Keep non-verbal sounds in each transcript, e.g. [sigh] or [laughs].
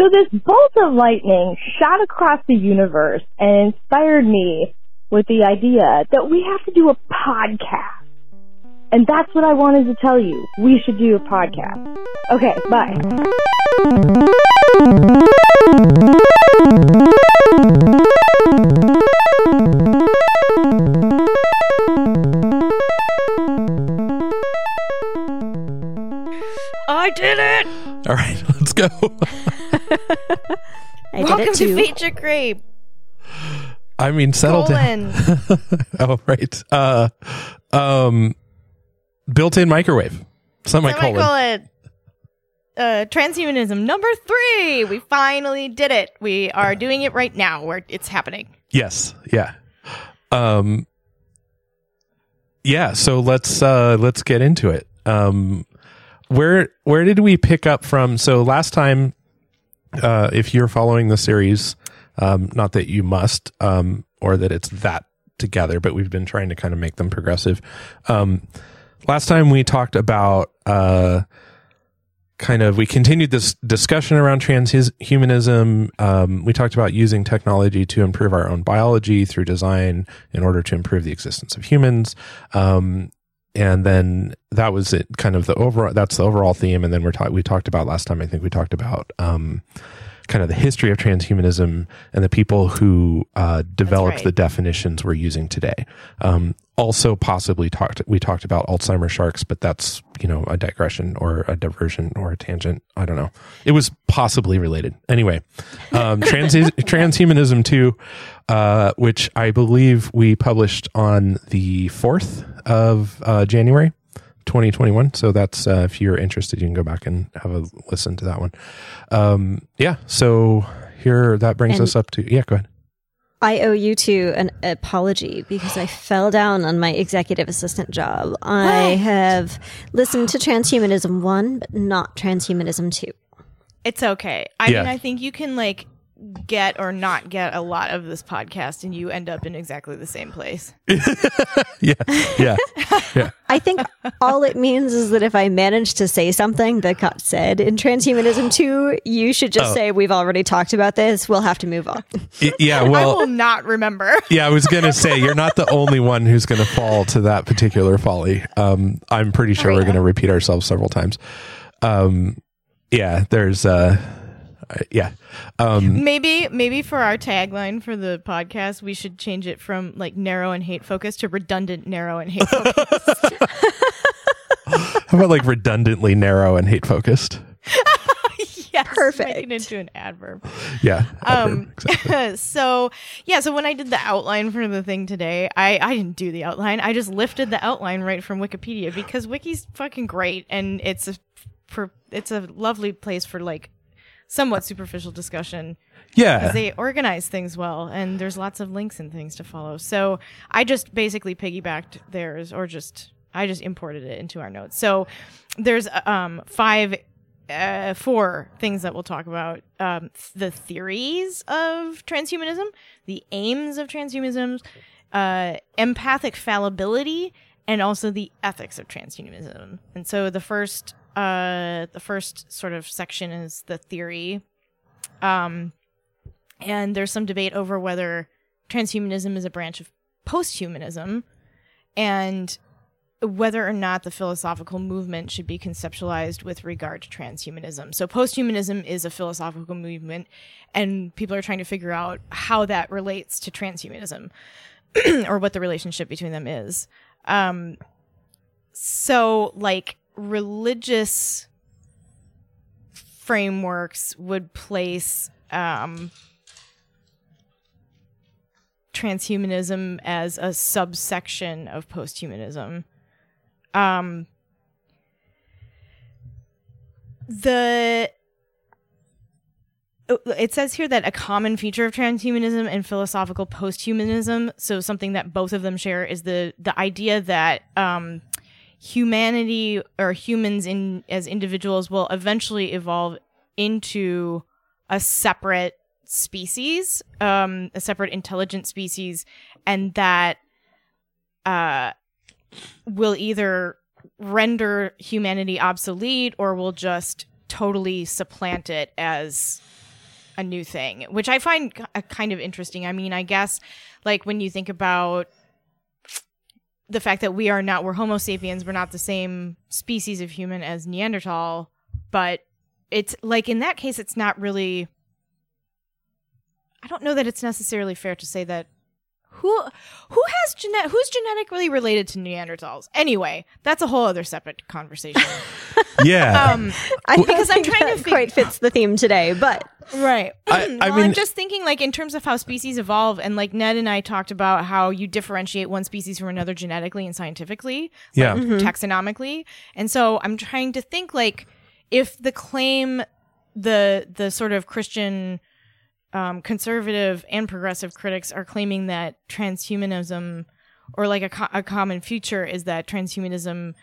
So this bolt of lightning shot across the universe and inspired me with the idea that we have to do a podcast. And that's what I wanted to tell you. We should do a podcast. Okay, bye. I did it! All right, [laughs] let's go. [laughs] [laughs] I did Welcome it to. Feature Creep. I mean, settle down. [laughs] Oh, right. Uh, um, built-in microwave. Semicolon. Semicolon. Uh, transhumanism number three. We finally did it. We are doing it right now. Where it's happening. Yes. Yeah. Um. Yeah. So let's uh let's get into it. Um, where where did we pick up from? So last time, uh, if you're following the series, um, not that you must, um, or that it's that together, but we've been trying to kind of make them progressive. Um, last time we talked about uh kind of we continued this discussion around transhumanism um, we talked about using technology to improve our own biology through design in order to improve the existence of humans um, and then that was it kind of the overall that's the overall theme. And then we're talking we talked about last time i think we talked about um, kind of the history of transhumanism and the people who uh, developed right. the definitions we're using today. Um, also possibly talked we talked about alzheimer's sharks but that's you know a digression or a diversion or a tangent. I don't know. It was possibly related. Anyway um, [laughs] trans transhumanism too uh, which i believe we published on the 4th of uh, january 2021 so that's uh, if you're interested you can go back and have a listen to that one um, yeah so here that brings And- us up to yeah go ahead I owe you two an apology because I fell down on my executive assistant job. I have listened to Transhumanism 1, but not Transhumanism 2. It's okay. I Yeah. mean, I think you can like get or not get a lot of this podcast, and you end up in exactly the same place. [laughs] yeah yeah yeah I think all it means is that if I manage to say something that got said in Transhumanism 2, you should just Oh. say, We've already talked about this. We'll have to move on. Y- yeah [laughs] I well will not remember. Yeah, I was gonna say you're not the only one who's gonna fall to that particular folly. Um, I'm pretty sure we're gonna repeat ourselves several times. Um, yeah, there's uh, yeah, um, Maybe, maybe for our tagline for the podcast, we should change it from like narrow and hate focused to redundant, narrow and hate focused. [laughs] [laughs] how about like redundantly narrow and hate focused? [laughs] yes, Perfect. Making it into an adverb. Yeah, Um, exactly. so yeah, so when I did the outline for the thing today, I I didn't do the outline. I just lifted the outline right from Wikipedia because Wiki's fucking great and it's a for it's a lovely place for like somewhat superficial discussion yeah, because they organize things well and there's lots of links and things to follow. So I just basically piggybacked theirs or just I just imported it into our notes. So there's um five uh, four things that we'll talk about um, the theories of transhumanism, the aims of transhumanism, uh, empathic fallibility, and also the ethics of transhumanism. And so the first, uh, the first sort of section is the theory, um, and there's some debate over whether transhumanism is a branch of posthumanism, and whether or not the philosophical movement should be conceptualized with regard to transhumanism. So, posthumanism is a philosophical movement, and people are trying to figure out how that relates to transhumanism [clears throat] or what the relationship between them is. Um, so, like, religious frameworks would place um, transhumanism as a subsection of posthumanism. Um the it says here that a common feature of transhumanism and philosophical posthumanism so something that both of them share is the the idea that um humanity or humans in as individuals will eventually evolve into a separate species um a separate intelligent species and that uh will either render humanity obsolete or will just totally supplant it as a new thing, which I find uh, kind of interesting. I mean, I guess like when you think about the fact that we are not we're Homo sapiens, we're not the same species of human as Neanderthal, but it's like in that case, it's not really. I don't know that it's necessarily fair to say that who who has genet who's genetically related to Neanderthals. Anyway, that's a whole other separate conversation. [laughs] Yeah. um, I don't Because I'm think trying to that fig- quite fits the theme today, but right. I- I well, mean- I'm just thinking like in terms of how species evolve, and like Ned and I talked about how you differentiate one species from another genetically and scientifically, yeah. taxonomically, and so I'm trying to think like if the claim the the sort of Christian um, conservative and progressive critics are claiming that transhumanism or like a, co- a common future is that transhumanism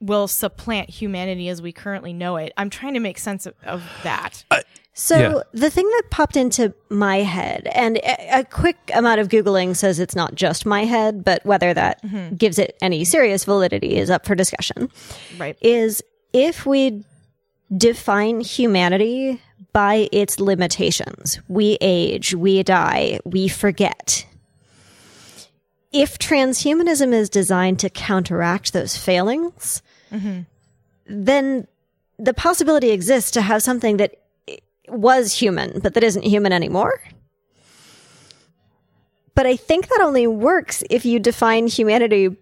will supplant humanity as we currently know it. I'm trying to make sense of, of that. So Yeah. the thing that popped into my head, and a, a quick amount of googling says it's not just my head, but whether that gives it any serious validity is up for discussion. right. Is if we define humanity by its limitations, we age, we die, we forget. If transhumanism is designed to counteract those failings, mm-hmm. then the possibility exists to have something that was human, but that isn't human anymore. But I think that only works if you define humanity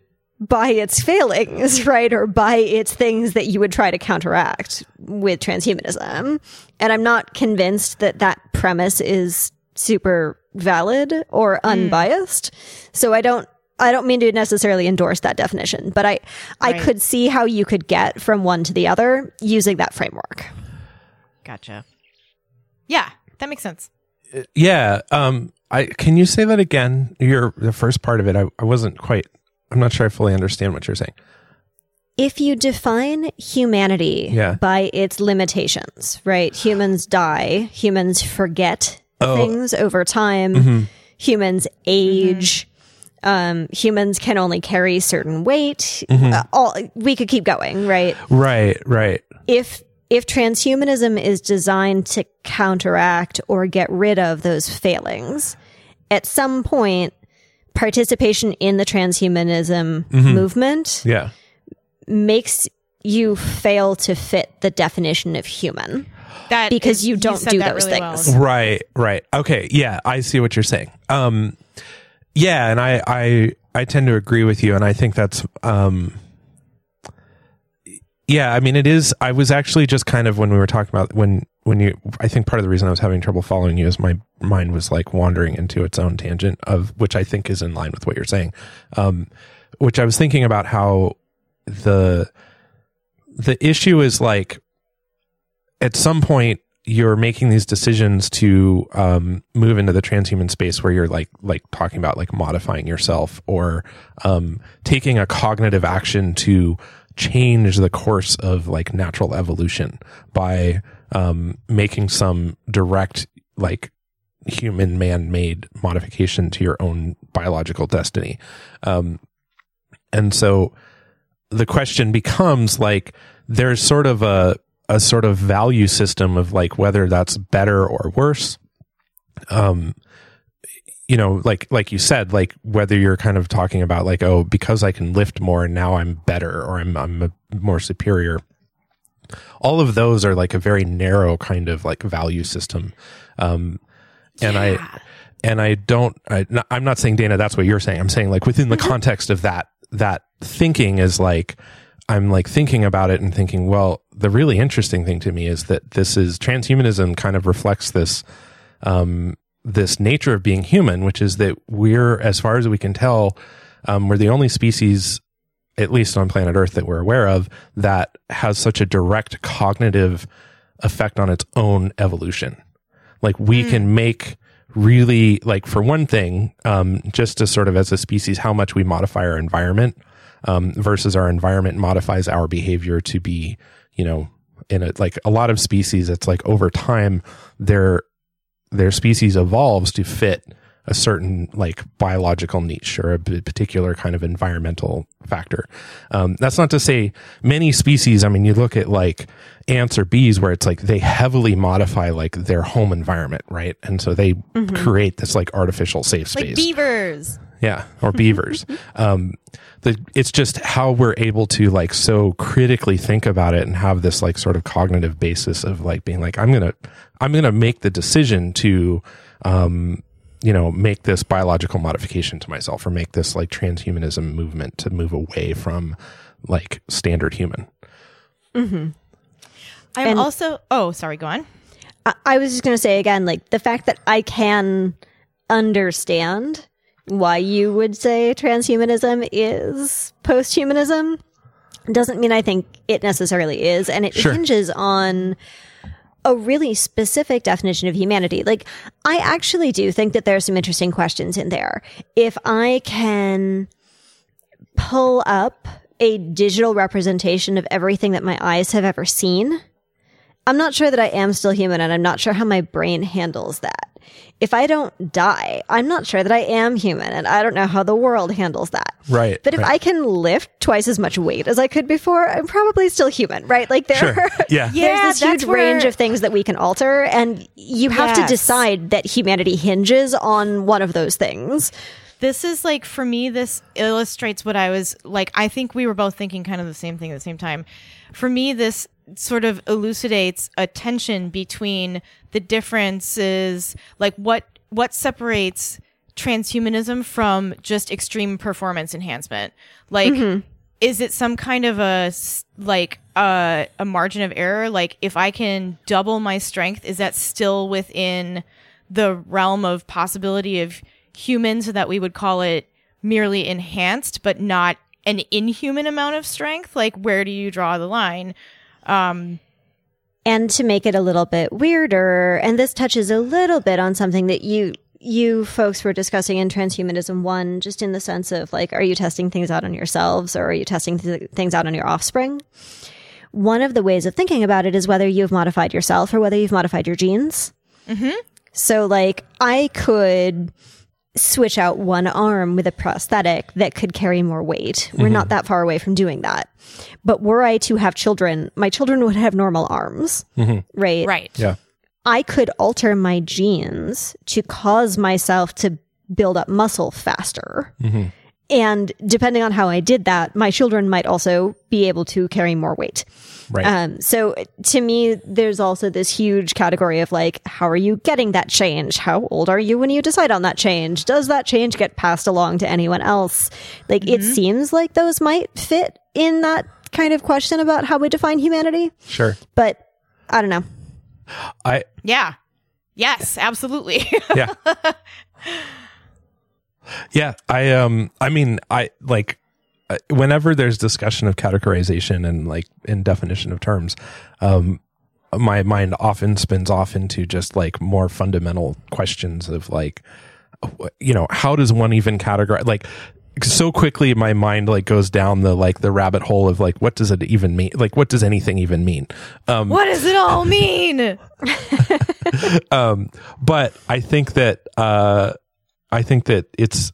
by its failings, [laughs] right? Or by its things that you would try to counteract with transhumanism. And I'm not convinced that that premise is super valid or unbiased. So I don't I don't mean to necessarily endorse that definition, but I I Right. could see how you could get from one to the other using that framework. Gotcha. Yeah, that makes sense. Yeah. Um, I can you say that again? Your the first part of it, I, I wasn't quite. I'm not sure I fully understand what you're saying. if you define humanity Yeah. by its limitations, right? Humans die, humans forget Oh. things over time, Mhm. humans age, um, humans can only carry certain weight. Mm-hmm. Uh, all we could keep going, right? Right. Right. If if transhumanism is designed to counteract or get rid of those failings, at some point, participation in the transhumanism Mm-hmm. movement Yeah. makes you fail to fit the definition of human. That Because is- you don't said do those really things. well. Right, right. Okay, yeah, I see what you're saying. Um yeah, and I I I tend to agree with you and I think that's um yeah, I mean it is I was actually just kind of when we were talking about when when you I think part of the reason I was having trouble following you is my mind was like wandering into its own tangent of which I think is in line with what you're saying. Um which I was thinking about how the the issue is like at some point you're making these decisions to um, move into the transhuman space where you're like like talking about like modifying yourself or um, taking a cognitive action to change the course of like natural evolution by um, making some direct like human man-made modification to your own biological destiny. Um, and so the question becomes like there's sort of a a sort of value system of like whether that's better or worse. Um you know like like you said like whether you're kind of talking about like oh because i can lift more and now i'm better or i'm i'm more superior all of those are like a very narrow kind of like value system. Um and i and i don't I, i'm not saying dana that's what you're saying. I'm saying like within the context of that that thinking is like i'm like thinking about it and thinking well the really interesting thing to me is that this is transhumanism kind of reflects this um this nature of being human which is that we're as far as we can tell um, we're the only species at least on planet earth that we're aware of that has such a direct cognitive effect on its own evolution. Like we can make really like for one thing um, just to sort of as a species how much we modify our environment um, versus our environment modifies our behavior to be you know in a like a lot of species it's like over time their their species evolves to fit a certain like biological niche or a particular kind of environmental factor. Um, that's not to say many species. I mean, you look at like ants or bees where it's like they heavily modify like their home environment, right? And so they create this like artificial safe space. Like beavers. Yeah, or beavers. [laughs] um, the, it's just how we're able to like so critically think about it and have this like sort of cognitive basis of like being like, I'm gonna, I'm gonna make the decision to, um, you know, make this biological modification to myself or make this like transhumanism movement to move away from like standard human. Mm-hmm. I'm And- also. Oh, sorry. Go on. I, I was just going to say again, like the fact that I can understand why you would say transhumanism is posthumanism doesn't mean I think it necessarily is. And it Sure. hinges on a really specific definition of humanity. Like, I actually do think that there are some interesting questions in there. If I can pull up a digital representation of everything that my eyes have ever seen, I'm not sure that I am still human and I'm not sure how my brain handles that. If I don't die, I'm not sure that I am human and I don't know how the world handles that. Right. But if right. I can lift twice as much weight as I could before, I'm probably still human, right? Like there Sure. are [laughs] Yeah. Yeah, there's this that's huge range of things that we can alter and you have to decide that humanity hinges on one of those things. this is like for me this illustrates what i was like i think we were both thinking kind of the same thing at the same time for me this sort of elucidates a tension between the differences like what what separates transhumanism from just extreme performance enhancement? Like is it some kind of a like uh, a margin of error? Like if i can double my strength is that still within the realm of possibility of human so that we would call it merely enhanced but not an inhuman amount of strength? Like where do you draw the line Um, and to make it a little bit weirder, and this touches a little bit on something that you you folks were discussing in transhumanism one, just in the sense of like, are you testing things out on yourselves or are you testing th- things out on your offspring? One of the ways of thinking about it is whether you've modified yourself or whether you've modified your genes. Mm-hmm. So, like, I could switch out one arm with a prosthetic that could carry more weight. We're not mm-hmm. that far away from doing that. But were I to have children, my children would have normal arms, mm-hmm. right? right yeah. I could alter my genes to cause myself to build up muscle faster. Mm-hmm. And depending on how I did that, my children might also be able to carry more weight. Right. Um, so to me, there's also this huge category of like, how are you getting that change? How old are you when you decide on that change? Does that change get passed along to anyone else? Like, it seems like those might fit in that kind of question about how we define humanity, sure. but I don't know. I, yeah yes absolutely yeah [laughs] yeah i um i mean i like uh, whenever there's discussion of categorization and like in definition of terms um my mind often spins off into just like more fundamental questions of like you know how does one even categorize like so quickly my mind like goes down the like the rabbit hole of like what does it even mean like what does anything even mean? Um what does it all mean? [laughs] Um, but I think that uh, I think that it's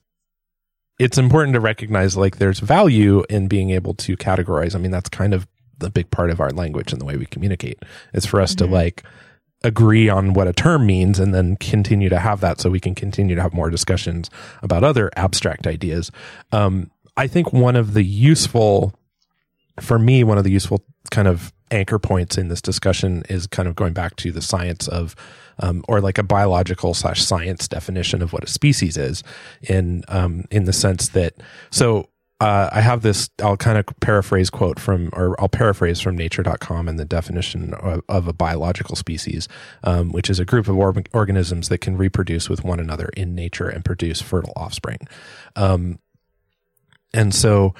it's important to recognize like there's value in being able to categorize. I mean, that's kind of the big part of our language and the way we communicate. It's for us to like agree on what a term means and then continue to have that so we can continue to have more discussions about other abstract ideas. Um, I think one of the useful for me, one of the useful kind of anchor points in this discussion is kind of going back to the science of, um, or like a biological slash science definition of what a species is, in um, in the sense that so. Uh, I have this, I'll kind of paraphrase quote from, or I'll paraphrase from nature.com and the definition of, of a biological species, um, which is a group of or- organisms that can reproduce with one another in nature and produce fertile offspring. Um, and so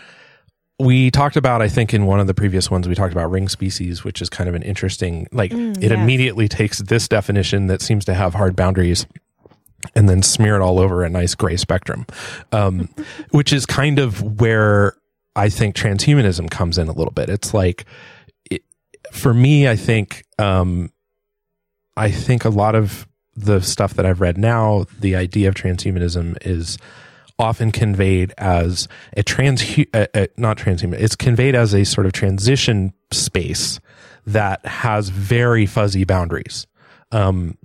we talked about, I think in one of the previous ones, we talked about ring species, which is kind of an interesting, like it yes. immediately takes this definition that seems to have hard boundaries and then smear it all over a nice gray spectrum, um, [laughs] which is kind of where I think transhumanism comes in a little bit. It's like, it, for me, I think, um, I think a lot of the stuff that I've read now, the idea of transhumanism is often conveyed as a trans, uh, uh, not transhuman, it's conveyed as a sort of transition space that has very fuzzy boundaries. Um,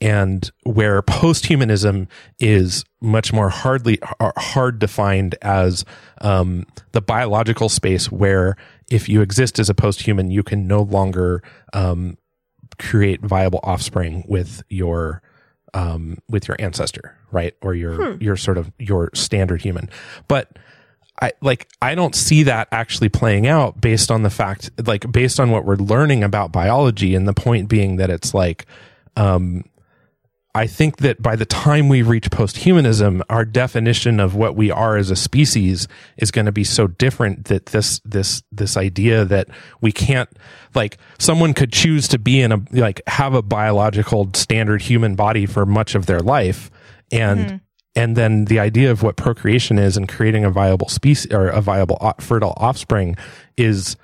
and where posthumanism is much more hardly hard defined as um, the biological space where if you exist as a posthuman, you can no longer um, create viable offspring with your um, with your ancestor, right, or your hmm. your sort of your standard human. But I like I don't see that actually playing out based on the fact, like based on what we're learning about biology, and the point being that it's like um, I think that by the time we reach posthumanism, our definition of what we are as a species is going to be so different that this this this idea that we can't like someone could choose to be in a like have a biological standard human body for much of their life and mm-hmm. and then the idea of what procreation is and creating a viable species or a viable fertile offspring is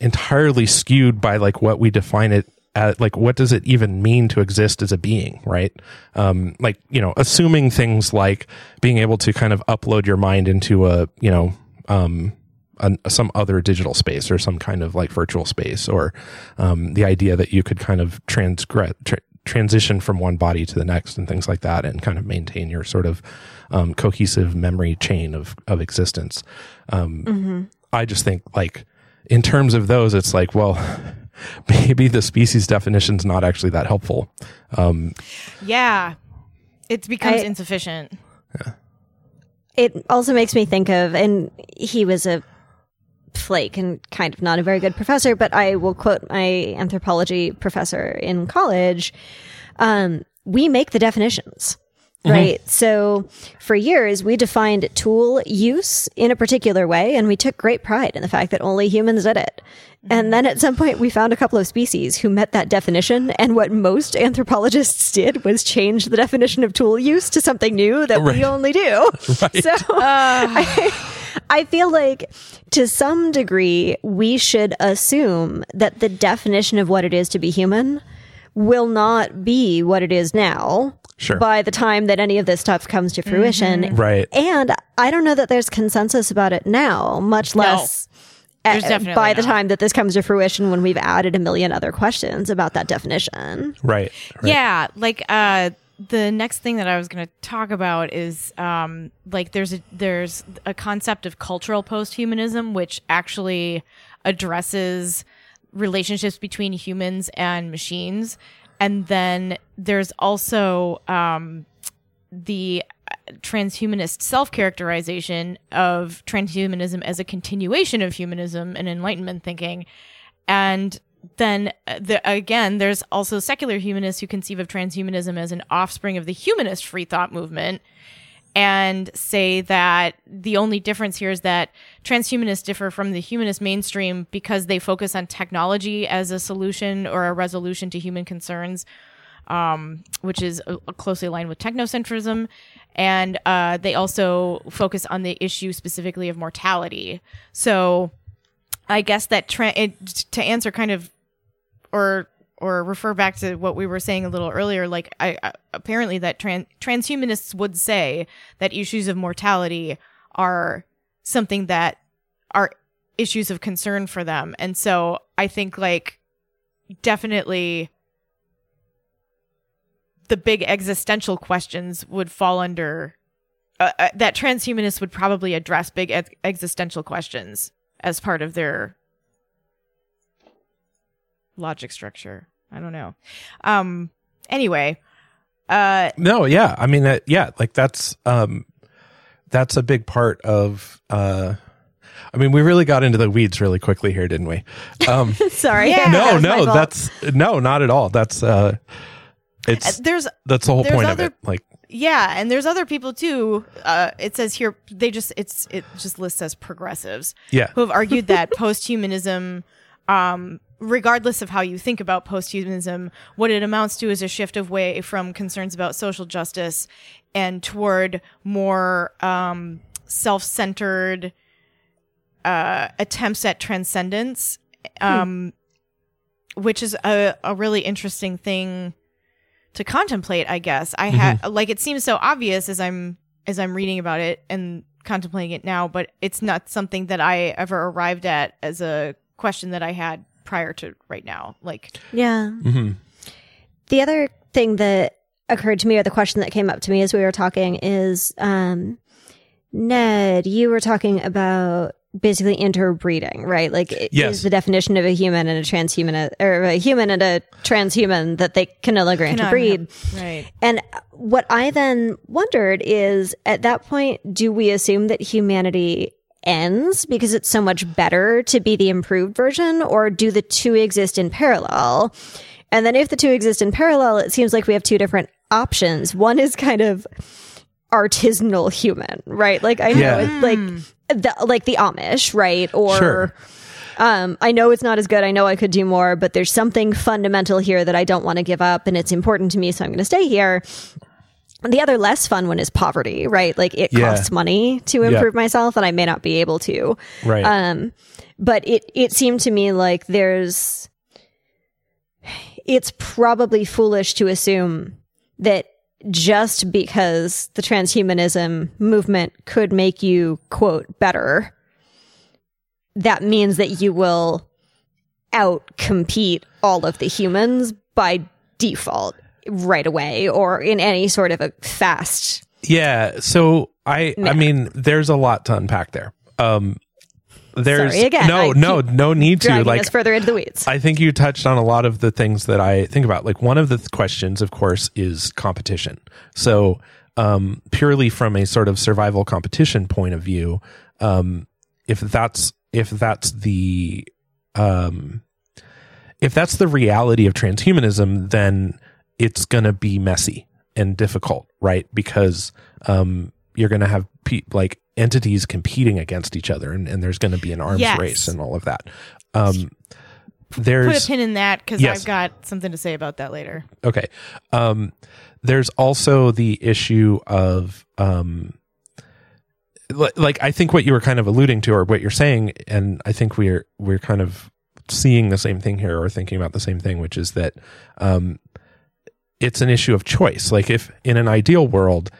entirely skewed by like what we define it at, like what does it even mean to exist as a being right um like you know assuming things like being able to kind of upload your mind into a you know um an, some other digital space or some kind of like virtual space or um the idea that you could kind of transgress tra- transition from one body to the next and things like that and kind of maintain your sort of um, cohesive memory chain of of existence um mm-hmm. i just think like in terms of those it's like well [laughs] maybe the species definition is not actually that helpful. Um, yeah, it becomes I, insufficient. Yeah. It also makes me think of, and he was a flake and kind of not a very good professor, but I will quote my anthropology professor in college. Um, we make the definitions. Mm-hmm. Right. Mm-hmm. So for years, we defined tool use in a particular way, and we took great pride in the fact that only humans did it. And then at some point, we found a couple of species who met that definition. And what most anthropologists did was change the definition of tool use to something new that right. we only do. [laughs] Right. So uh, [laughs] I, I feel like to some degree, we should assume that the definition of what it is to be human will not be what it is now. Sure. By the time that any of this stuff comes to fruition. Mm-hmm. Right. And I don't know that there's consensus about it now, much less definitely by not. the time that this comes to fruition when we've added a million other questions about that definition. Right. right. Yeah, like uh the next thing that I was going to talk about is um like there's a there's a concept of cultural posthumanism which actually addresses relationships between humans and machines and then there's also um the transhumanist self characterization of transhumanism as a continuation of humanism and Enlightenment thinking. And then uh, the, again, there's also secular humanists who conceive of transhumanism as an offspring of the humanist free thought movement and say that the only difference here is that transhumanists differ from the humanist mainstream because they focus on technology as a solution or a resolution to human concerns, um, which is uh, closely aligned with technocentrism and uh, they also focus on the issue specifically of mortality. So, I guess that tra- it, to answer kind of or or refer back to what we were saying a little earlier, like I, I apparently that trans- transhumanists would say that issues of mortality are something that are issues of concern for them, and so I think like definitely the big existential questions would fall under uh, uh, that transhumanists would probably address big ex- existential questions as part of their logic structure. I don't know. Um anyway, uh No, yeah. I mean uh, yeah, like that's um that's a big part of uh I mean, we really got into the weeds really quickly here, didn't we? Um, [laughs] Sorry. Yeah, no, no, that's no, not at all. That's uh, it's uh, there's that's the whole point other, of it. Like yeah, and there's other people too. Uh, it says here they just it's it just lists as progressives. Yeah, who have argued that [laughs] posthumanism, um, regardless of how you think about posthumanism, what it amounts to is a shift away from concerns about social justice and toward more um, self-centered uh, attempts at transcendence, hmm. um, hmm. which is a, a really interesting thing to contemplate. I guess I had like it seems so obvious as I'm as I'm reading about it and contemplating it now, but it's not something that I ever arrived at as a question that I had prior to right now. Like, Yeah. hmm The other thing that occurred to me, or the question that came up to me as we were talking, is um, Ned, you were talking about basically interbreeding, right? Like, Yes. is the definition of a human and a transhuman, uh, or a human and a transhuman that they can no longer cannot interbreed. have- right? And what I then wondered is at that point, do we assume that humanity ends because it's so much better to be the improved version, or do the two exist in parallel? And then if the two exist in parallel, it seems like we have two different options. One is kind of artisanal human, right? Like I know Yeah. it's like the like the Amish, right? Or Sure. um, I know it's not as good. I know I could do more, but there's something fundamental here that I don't want to give up, and it's important to me, so I'm going to stay here. The other less fun one is poverty, right? Like it Yeah. costs money to improve myself, and I may not be able to. Right. Um, but it it seemed to me like there's it's probably foolish to assume that just because the transhumanism movement could make you quote better that means that you will out compete all of the humans by default right away or in any sort of a fast Yeah. So I, I mean, there's a lot to unpack there. Um, there's Sorry, again, no, I no, no need to like. further into the weeds I think you touched on a lot of the things that I think about. Like one of the th- questions, of course, is competition. So, um, purely from a sort of survival competition point of view, um, if that's if that's the um, if that's the reality of transhumanism, then it's going to be messy and difficult, right? Because um, you're going to have pe- like entities competing against each other, and, and there's going to be an arms Yes. race and all of that. Um, Put a pin in that because Yes. I've got something to say about that later. okay. Um, there's also the issue of um, li- like I think what you were kind of alluding to, or what you're saying, and I think we're we're kind of seeing the same thing here, or thinking about the same thing, which is that um, it's an issue of choice. Like if in an ideal world,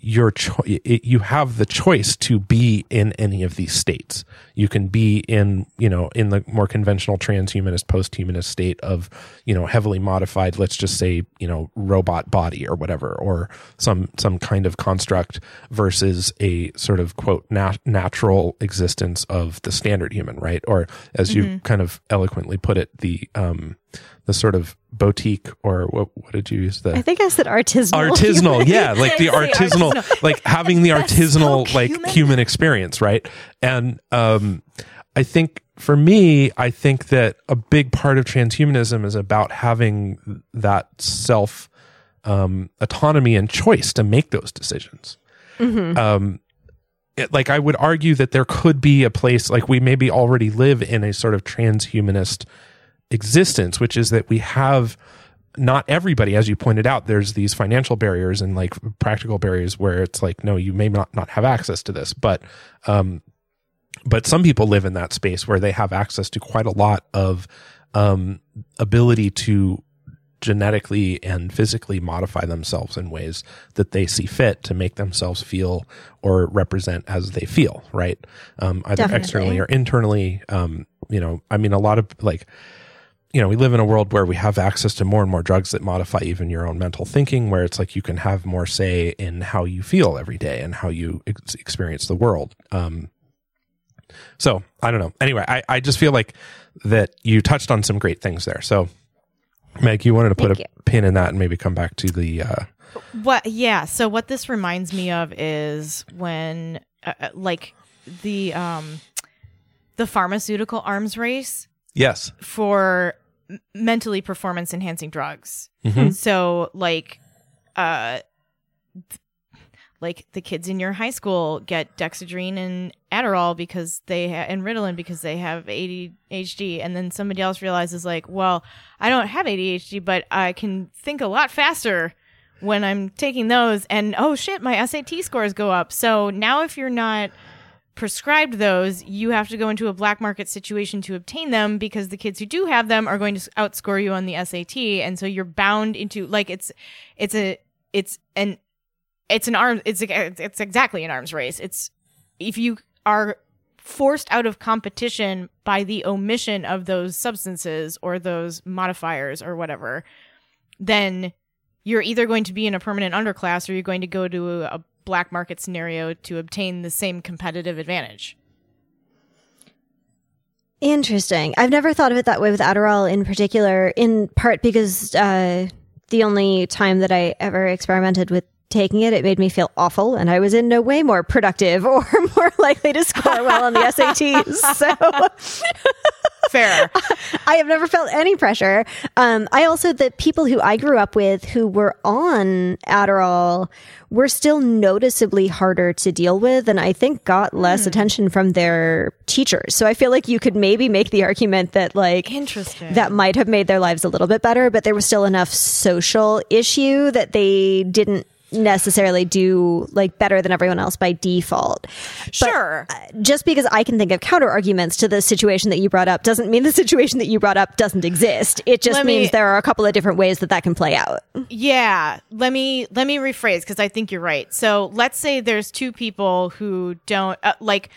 your cho- it, you have the choice to be in any of these states. You can be in, you know, in the more conventional transhumanist, post-humanist state of, you know, heavily modified, let's just say, you know, robot body or whatever, or some some kind of construct versus a sort of quote nat- natural existence of the standard human, right? Or as you kind of eloquently put it, the um the sort of boutique or what what did you use? The i think i said artisanal artisanal yeah like the [laughs] Say artisanal like having the artisanal so like human. human experience right? And um i think for me i think that a big part of transhumanism is about having that self um autonomy and choice to make those decisions. Um it, like i would argue that there could be a place like we maybe already live in a sort of transhumanist existence which is that we have not everybody, as you pointed out, there's these financial barriers and like practical barriers where it's like, no, you may not, not have access to this, but, um, but some people live in that space where they have access to quite a lot of, um, ability to genetically and physically modify themselves in ways that they see fit to make themselves feel or represent as they feel, right? Um, either Definitely. externally or internally. Um, you know, I mean, a lot of like, you know, we live in a world where we have access to more and more drugs that modify even your own mental thinking, where it's like you can have more say in how you feel every day and how you ex- experience the world. Um, so I don't know. Anyway, I, I just feel like that you touched on some great things there. So, Meg, you wanted to put Thank a pin in that and maybe come back to the, uh, What? Yeah. So what this reminds me of is when, uh, uh, like, the um, the pharmaceutical arms race yes. for mentally performance enhancing drugs. Mhm. So like uh th- like the kids in your high school get Dexedrine and Adderall because they ha- and Ritalin because they have ADHD and then somebody else realizes like, well, I don't have ADHD but I can think a lot faster when I'm taking those and oh shit, my SAT scores go up. So now if you're not prescribed those, you have to go into a black market situation to obtain them because the kids who do have them are going to outscore you on the SAT, and so you're bound into like it's it's a it's an it's an arm it's it's exactly an arms race. It's if you are forced out of competition by the omission of those substances or those modifiers or whatever, then you're either going to be in a permanent underclass or you're going to go to a, a black market scenario to obtain the same competitive advantage. Interesting. I've never thought of it that way with Adderall in particular, in part because uh, the only time that I ever experimented with taking it, it made me feel awful, and I was in no way more productive or [laughs] more likely to score well on the SATs. [laughs] So. Fair. [laughs] I have never felt any pressure. Um, I also, the people who I grew up with who were on Adderall were still noticeably harder to deal with and I think got less Hmm. attention from their teachers. So I feel like you could maybe make the argument that like Interesting. that might have made their lives a little bit better, but there was still enough social issue that they didn't necessarily do like better than everyone else by default. sure. Just because I can think of counter arguments to the situation that you brought up doesn't mean the situation that you brought up doesn't exist. It just Let me- means there are a couple of different ways that that can play out. Yeah, let me let me rephrase because I think you're right. So let's say there's two people who don't uh, like.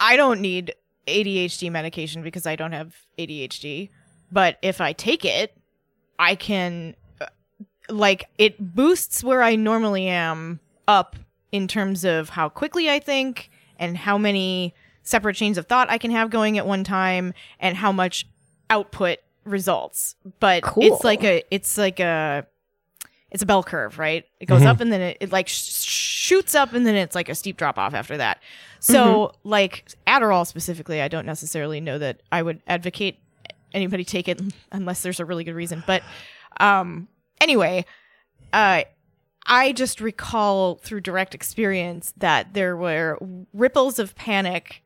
I don't need ADHD medication because I don't have ADHD, but if I take it, I can uh, like it boosts where I normally am up in terms of how quickly I think and how many separate chains of thought I can have going at one time and how much output results. But Cool. it's like a it's like a it's a bell curve, right? It goes Mhm. up and then it, it like sh- shoots up and then it's like a steep drop off after that. So, like Adderall specifically, I don't necessarily know that I would advocate anybody take it [laughs] unless there's a really good reason. But um anyway, uh I just recall through direct experience that there were ripples of panic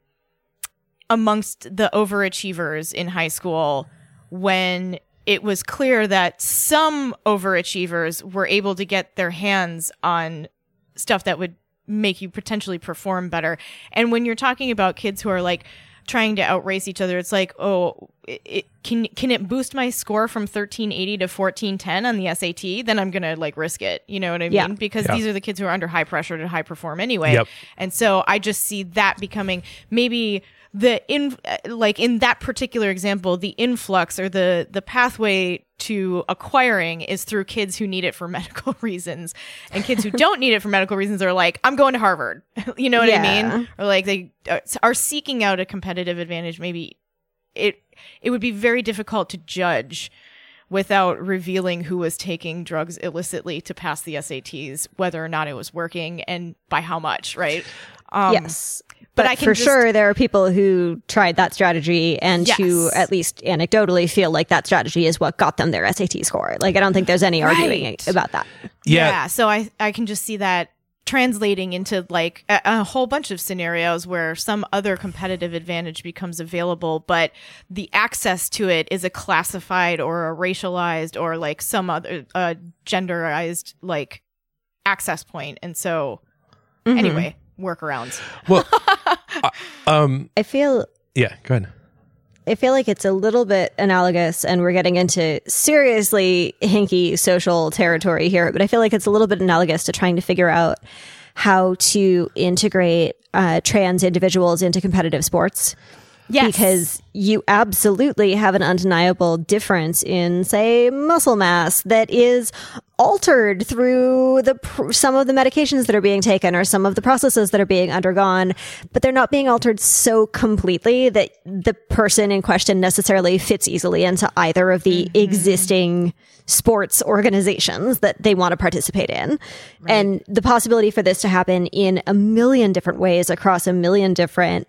amongst the overachievers in high school when it was clear that some overachievers were able to get their hands on stuff that would make you potentially perform better. And when you're talking about kids who are like trying to outrace each other, it's like, oh, it, it, can can it boost my score from 1380 to 1410 on the SAT? Then I'm gonna like risk it. You know what I mean? Yeah. Because Yeah. these are the kids who are under high pressure to high perform anyway. Yep. And so I just see that becoming maybe the in uh, like in that particular example, the influx or the the pathway to acquiring is through kids who need it for [laughs] medical reasons, and kids who don't need it for medical reasons are like, I'm going to Harvard. [laughs] you know what I mean? Or like they are seeking out a competitive advantage. Maybe it it would be very difficult to judge without revealing who was taking drugs illicitly to pass the SATs, whether or not it was working and by how much, right? Um, yes. But But, I can for just- sure, there are people who tried that strategy and who, at least anecdotally, feel like that strategy is what got them their SAT score. Like, I don't think there's any arguing Right. about that. Yeah. So I I can just see that translating into like a, a whole bunch of scenarios where some other competitive advantage becomes available, but the access to it is a classified or a racialized or like some other uh, genderized like access point. point, and so Mm-hmm. anyway, workarounds. Well, [laughs] uh, um, I feel yeah, go ahead. I feel like it's a little bit analogous, and we're getting into seriously hinky social territory here, but I feel like it's a little bit analogous to trying to figure out how to integrate uh, trans individuals into competitive sports. Yes, Because you absolutely have an undeniable difference in, say, muscle mass that is altered through the pr- some of the medications that are being taken or some of the processes that are being undergone, but they're not being altered so completely that the person in question necessarily fits easily into either of the mm-hmm. existing sports organizations that they want to participate in. And the possibility for this to happen in a million different ways across a million different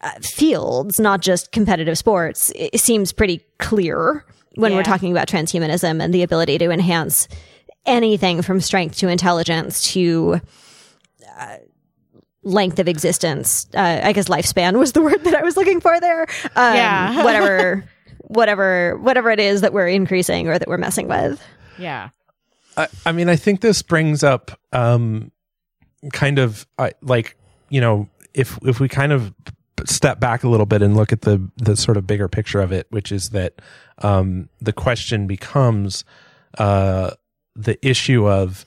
uh, fields, not just competitive sports, it seems pretty clear when Yeah. we're talking about transhumanism and the ability to enhance anything from strength to intelligence to uh, length of existence. Uh, I guess lifespan was the [laughs] word that I was looking for there. Um, Yeah. [laughs] whatever, whatever, whatever it is that we're increasing or that we're messing with. yeah, I, I mean, I think this brings up um, kind of uh, like you know if if we kind of step back a little bit and look at the the sort of bigger picture of it, which is that um, the question becomes uh, the issue of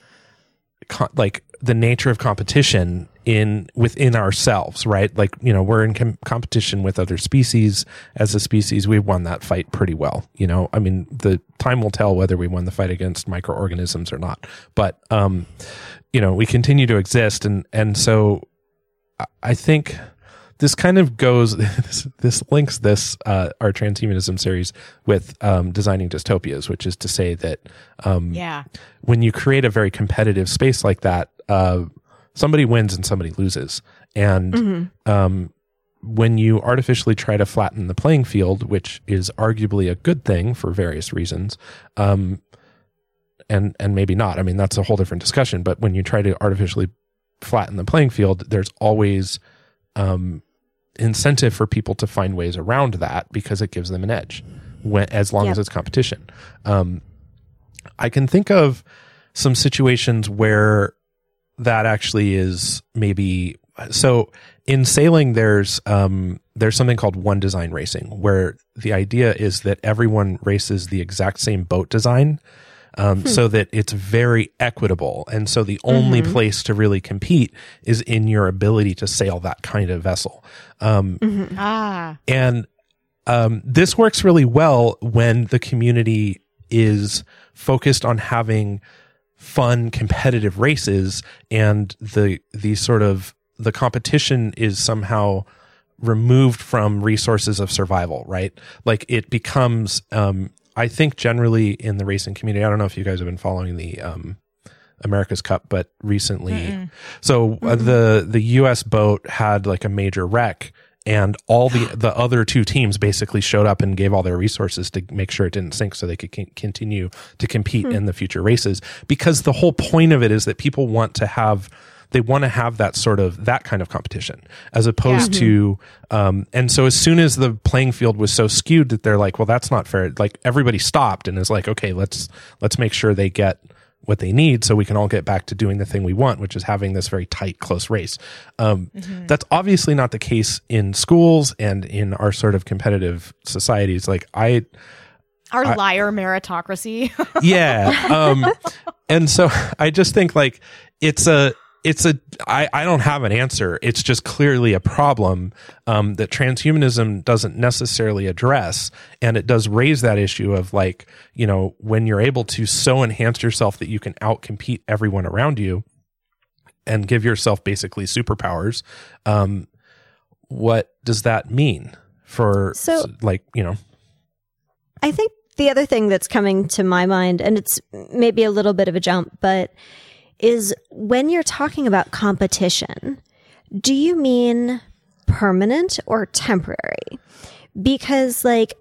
co- like the nature of competition in within ourselves, right? Like you know, we're in com- competition with other species. As a species, we've won that fight pretty well. You know, I mean, the time will tell whether we won the fight against microorganisms or not. But um, you know, we continue to exist, and and so I- I think this kind of goes [laughs] this, this links this uh, our transhumanism series with um, designing dystopias, which is to say that um, Yeah. when you create a very competitive space like that, uh, somebody wins and somebody loses, and um, when you artificially try to flatten the playing field, which is arguably a good thing for various reasons, um, and and maybe not. I mean, that's a whole different discussion. But when you try to artificially flatten the playing field, there's always um, incentive for people to find ways around that because it gives them an edge, when, as long Yep. as it's competition. Um, I can think of some situations where that actually is maybe so in sailing there's um there's something called one design racing where the idea is that everyone races the exact same boat design um, so that it's very equitable. And so the only place to really compete is in your ability to sail that kind of vessel. Um, Ah. and um, this works really well when the community is focused on having fun competitive races and the the sort of the competition is somehow removed from resources of survival right? Like it becomes um i think generally in the racing community i don't know if you guys have been following the um America's Cup, but recently, so uh, the the U.S. boat had like a major wreck, and all the [gasps] the other two teams basically showed up and gave all their resources to make sure it didn't sink, so they could con- continue to compete in the future races. Because the whole point of it is that people want to have they want to have that sort of that kind of competition as opposed to um and so as soon as the playing field was so skewed that they're like well that's not fair like everybody stopped and is like okay let's let's make sure they get what they need so we can all get back to doing the thing we want which is having this very tight close race. Um, that's obviously not the case in schools and in our sort of competitive societies. Like i Our liar meritocracy. yeah um [laughs] and so [laughs] i just think like it's a it's a I, I don't have an answer. It's just clearly a problem um that transhumanism doesn't necessarily address. And it does raise that issue of like you know when you're able to so enhance yourself that you can outcompete everyone around you and give yourself basically superpowers um what does that mean for So- like you know? I think the other thing that's coming to my mind, and it's maybe a little bit of a jump, but is when you're talking about competition, do you mean permanent or temporary? Because, like,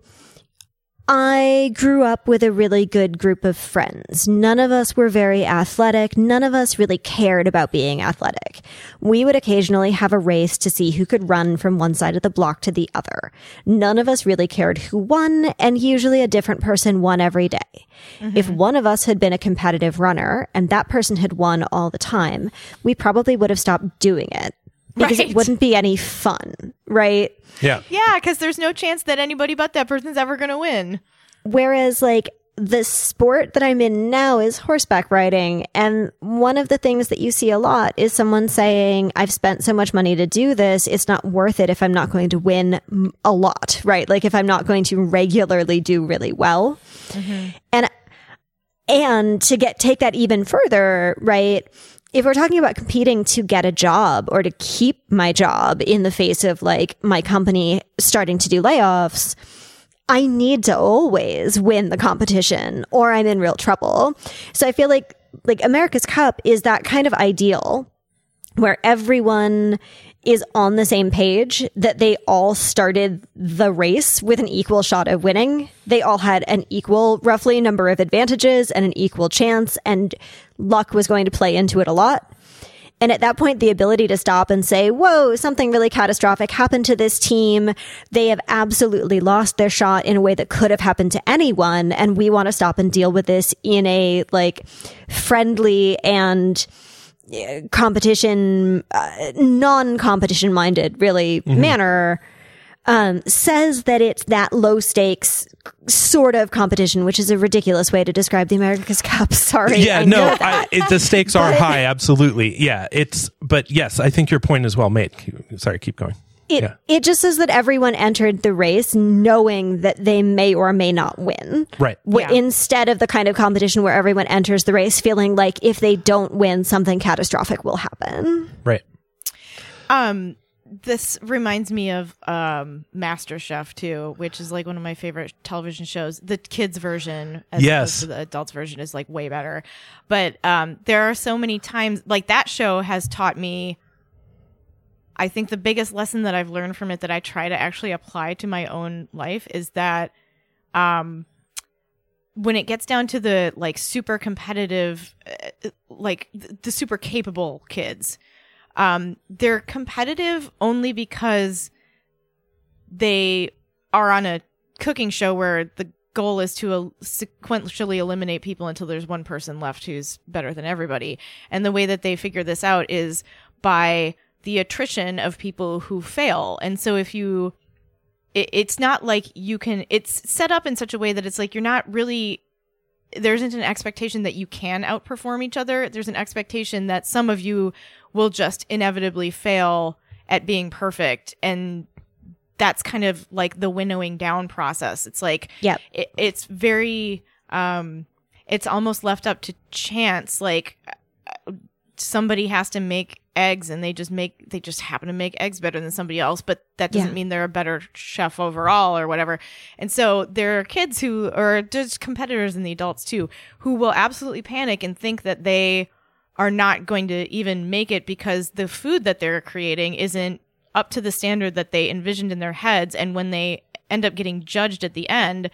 I grew up with a really good group of friends. None of us were very athletic. None of us really cared about being athletic. We would occasionally have a race to see who could run from one side of the block to the other. None of us really cared who won, and usually a different person won every day. Mm-hmm. If one of us had been a competitive runner and that person had won all the time, we probably would have stopped doing it because Right. it wouldn't be any fun, right? yeah yeah, because there's no chance that anybody but that person's ever going to win. Whereas, like, the sport that I'm in now is horseback riding. And one of the things that you see a lot is someone saying, I've spent so much money to do this. It's not worth it if I'm not going to win a lot, right? Like, if I'm not going to regularly do really well. Mm-hmm. And, and to get, take that even further, right? If we're talking about competing to get a job or to keep my job in the face of like my company starting to do layoffs, I need to always win the competition or I'm in real trouble. So I feel like like America's Cup is that kind of ideal where everyone is on the same page that they all started the race with an equal shot of winning. They all had an equal roughly number of advantages and an equal chance and luck was going to play into it a lot. And at that point, the ability to stop and say, whoa, something really catastrophic happened to this team. They have absolutely lost their shot in a way that could have happened to anyone. And we want to stop and deal with this in a like friendly and uh, competition, uh, non-competition minded, really manner, um, says that it's that low stakes sort of competition, which is a ridiculous way to describe the America's [laughs] Cup. Sorry. yeah, I no, I, it, the stakes are [laughs] high, absolutely. Yeah, it's, but yes, I think your point is well made. Sorry, keep going. It, Yeah. it just says that everyone entered the race knowing that they may or may not win. Right. W- Yeah. Instead of the kind of competition where everyone enters the race feeling like if they don't win, something catastrophic will happen. Right. Um, this reminds me of um Master Chef too, which is like one of my favorite television shows. The kids version, as Yes. opposed to the adults version, is like way better. But um, there are so many times like that show has taught me. I think the biggest lesson that I've learned from it that I try to actually apply to my own life is that um when it gets down to the like super competitive uh, like th- the super capable kids um they're competitive only because they are on a cooking show where the goal is to el- sequentially eliminate people until there's one person left who's better than everybody. And the way that they figure this out is by the attrition of people who fail. And so if you it, it's not like you can it's set up in such a way that it's like you're not really there isn't an expectation that you can outperform each other. There's an expectation that some of you will just inevitably fail at being perfect. And that's kind of like the winnowing down process. It's like yeah it, it's very um it's almost left up to chance. Like somebody has to make eggs and they just make they just happen to make eggs better than somebody else but that doesn't Yeah. mean they're a better chef overall or whatever. And so there are kids who or just competitors and the adults too who will absolutely panic and think that they are not going to even make it because the food that they're creating isn't up to the standard that they envisioned in their heads. And when they end up getting judged at the end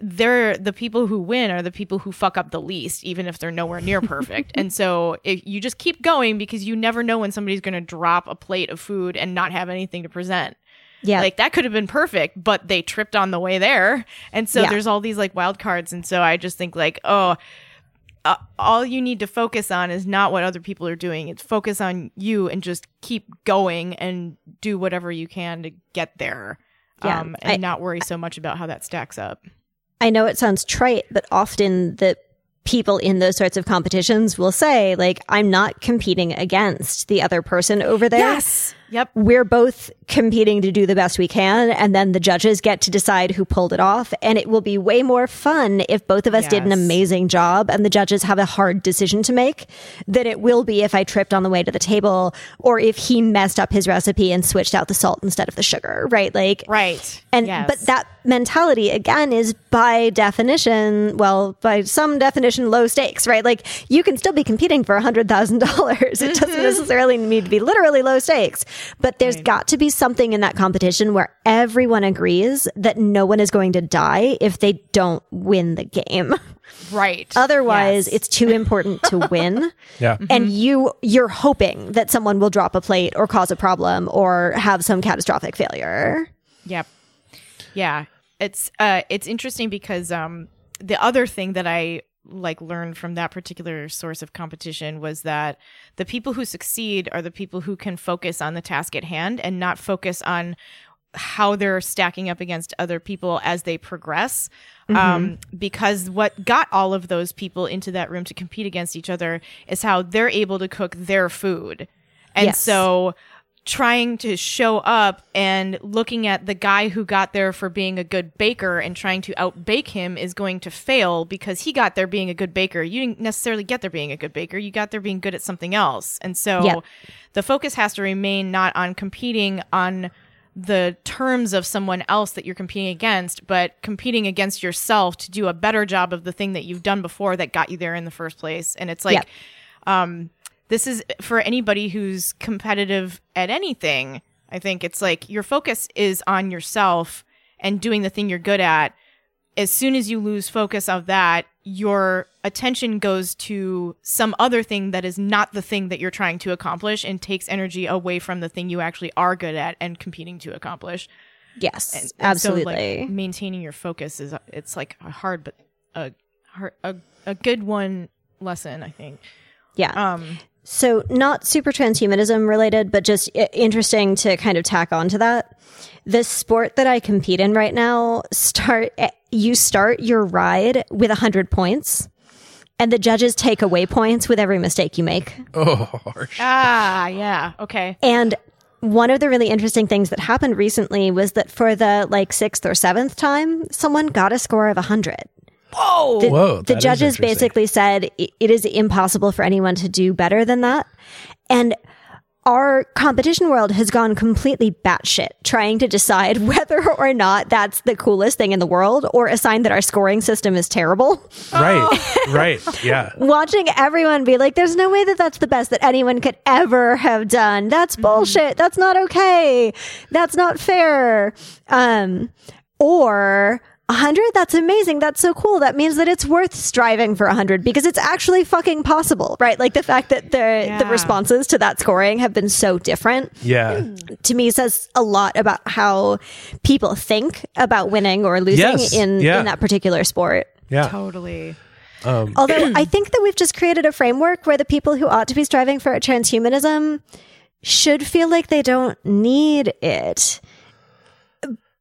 they're the people who win are the people who fuck up the least even if they're nowhere near [laughs] perfect. And so if you just keep going because you never know when somebody's going to drop a plate of food and not have anything to present. Yeah. like that could have been perfect but they tripped on the way there. And so Yeah. there's all these like wild cards. And so i just think like oh uh, all you need to focus on is not what other people are doing it's focus on you and just keep going and do whatever you can to get there Yeah. um, and I- not worry so much about how that stacks up I know it sounds trite, but often the people in those sorts of competitions will say, like, I'm not competing against the other person over there. Yep We're both competing to do the best we can, and then the judges get to decide who pulled it off. And it will be way more fun if both of us did an amazing job and the judges have a hard decision to make than it will be if I tripped on the way to the table or if he messed up his recipe and switched out the salt instead of the sugar, right? Like, right and Yes. but that mentality again is by definition, well, by some definition, low stakes, right? Like you can still be competing for a hundred thousand dollars. It doesn't mm-hmm. necessarily need to be literally low stakes, but there's got to be something in that competition where everyone agrees that no one is going to die if they don't win the game. right Otherwise, Yes. it's too important to [laughs] win. Yeah. And you you're hoping that someone will drop a plate or cause a problem or have some catastrophic failure. Yep. Yeah. It's uh it's interesting because um the other thing that I like learned from that particular source of competition was that the people who succeed are the people who can focus on the task at hand and not focus on how they're stacking up against other people as they progress. Um, because what got all of those people into that room to compete against each other is how they're able to cook their food. And Yes. so trying to show up and looking at the guy who got there for being a good baker and trying to outbake him is going to fail because he got there being a good baker. You didn't necessarily get there being a good baker. You got there being good at something else. And so Yep. the focus has to remain not on competing on the terms of someone else that you're competing against, but competing against yourself to do a better job of the thing that you've done before that got you there in the first place. And it's like, Yep. um, this is for anybody who's competitive at anything. I think it's like your focus is on yourself and doing the thing you're good at. As soon as you lose focus of that, your attention goes to some other thing that is not the thing that you're trying to accomplish and takes energy away from the thing you actually are good at and competing to accomplish. Yes, And so, absolutely. like, maintaining your focus is it's like a hard but a hard, a, a good one lesson, I think. yeah. Um So, not super transhumanism related, but just interesting to kind of tack on to that. The sport that I compete in right now, start eh, you start your ride with 100 points, and the judges take away points with every mistake you make. Oh, harsh. Ah, yeah. Okay. And one of the really interesting things that happened recently was that for the like sixth or seventh time, someone got a score of 100. Whoa. The, Whoa, the judges basically said it is impossible for anyone to do better than that. And our competition world has gone completely batshit trying to decide [laughs] whether or not that's the coolest thing in the world or a sign that our scoring system is terrible. Right, [laughs] right. Yeah. Watching everyone be like, there's no way that that's the best that anyone could ever have done. That's bullshit. That's not okay. That's not fair. Um, or 100, that's amazing. That's so cool. That means that it's worth striving for 100 because it's actually fucking possible, right? Like the fact that the, the responses to that scoring have been so different Yeah. Mm. to me says a lot about how people think about winning or losing Yes. in, Yeah. in that particular sport. Yeah. Totally. Um, Although I think that we've just created a framework where the people who ought to be striving for transhumanism should feel like they don't need it.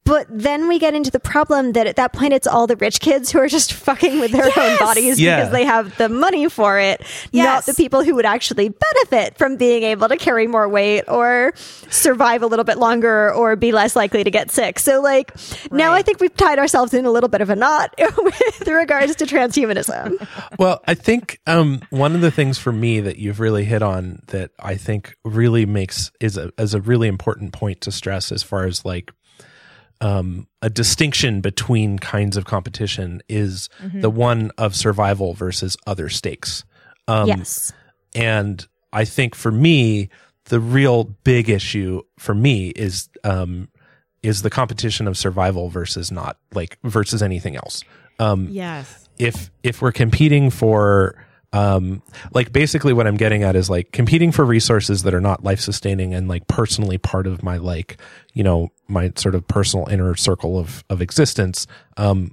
But then we get into the problem that at that point it's all the rich kids who are just [laughs] fucking with their own bodies Yeah. because they have the money for it, not the people who would actually benefit from being able to carry more weight or survive a little bit longer or be less likely to get sick. So like now I think we've tied ourselves in a little bit of a knot [laughs] with regards to transhumanism. [laughs] Well, I think um, one of the things for me that you've really hit on that I think really makes is a is a really important point to stress as far as like um, a distinction between kinds of competition is the one of survival versus other stakes. Um, yes. and I think for me, the real big issue for me is um, is the competition of survival versus not like versus anything else. Um, Yes. if if we're competing for um like basically what i'm getting at is like competing for resources that are not life sustaining and like personally part of my like you know my sort of personal inner circle of of existence um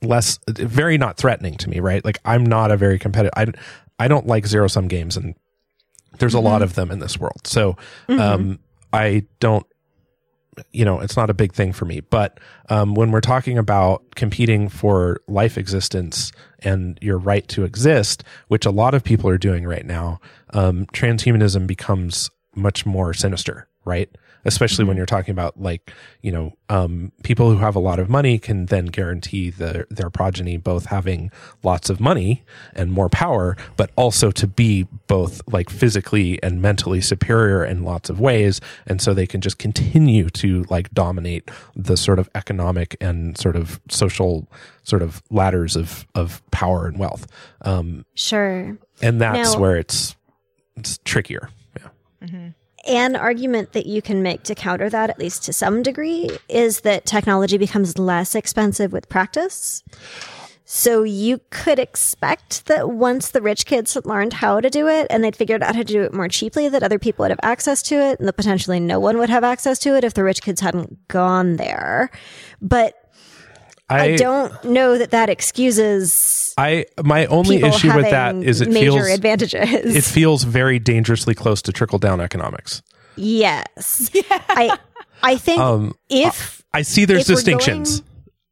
less very not threatening to me right? Like i'm not a very competitive i i don't like zero sum games and there's a lot of them in this world. So um i don't you know it's not a big thing for me. But um, when we're talking about competing for life existence and your right to exist which a lot of people are doing right now um, transhumanism becomes much more sinister right especially when you're talking about like you know um, people who have a lot of money can then guarantee the, their progeny both having lots of money and more power but also to be both like physically and mentally superior in lots of ways. And so they can just continue to like dominate the sort of economic and sort of social sort of ladders of of power and wealth. Um, Sure. and that's Now- where it's it's trickier. Yeah An argument that you can make to counter that, at least to some degree, is that technology becomes less expensive with practice. So you could expect that once the rich kids had learned how to do it and they'd figured out how to do it more cheaply, that other people would have access to it and that potentially no one would have access to it if the rich kids hadn't gone there. But I, don't know that that excuses I my only issue with that is having it major feels advantages. it feels very dangerously close to trickle down economics. Yes. [laughs] I I think Um, if I see there's If we're distinctions,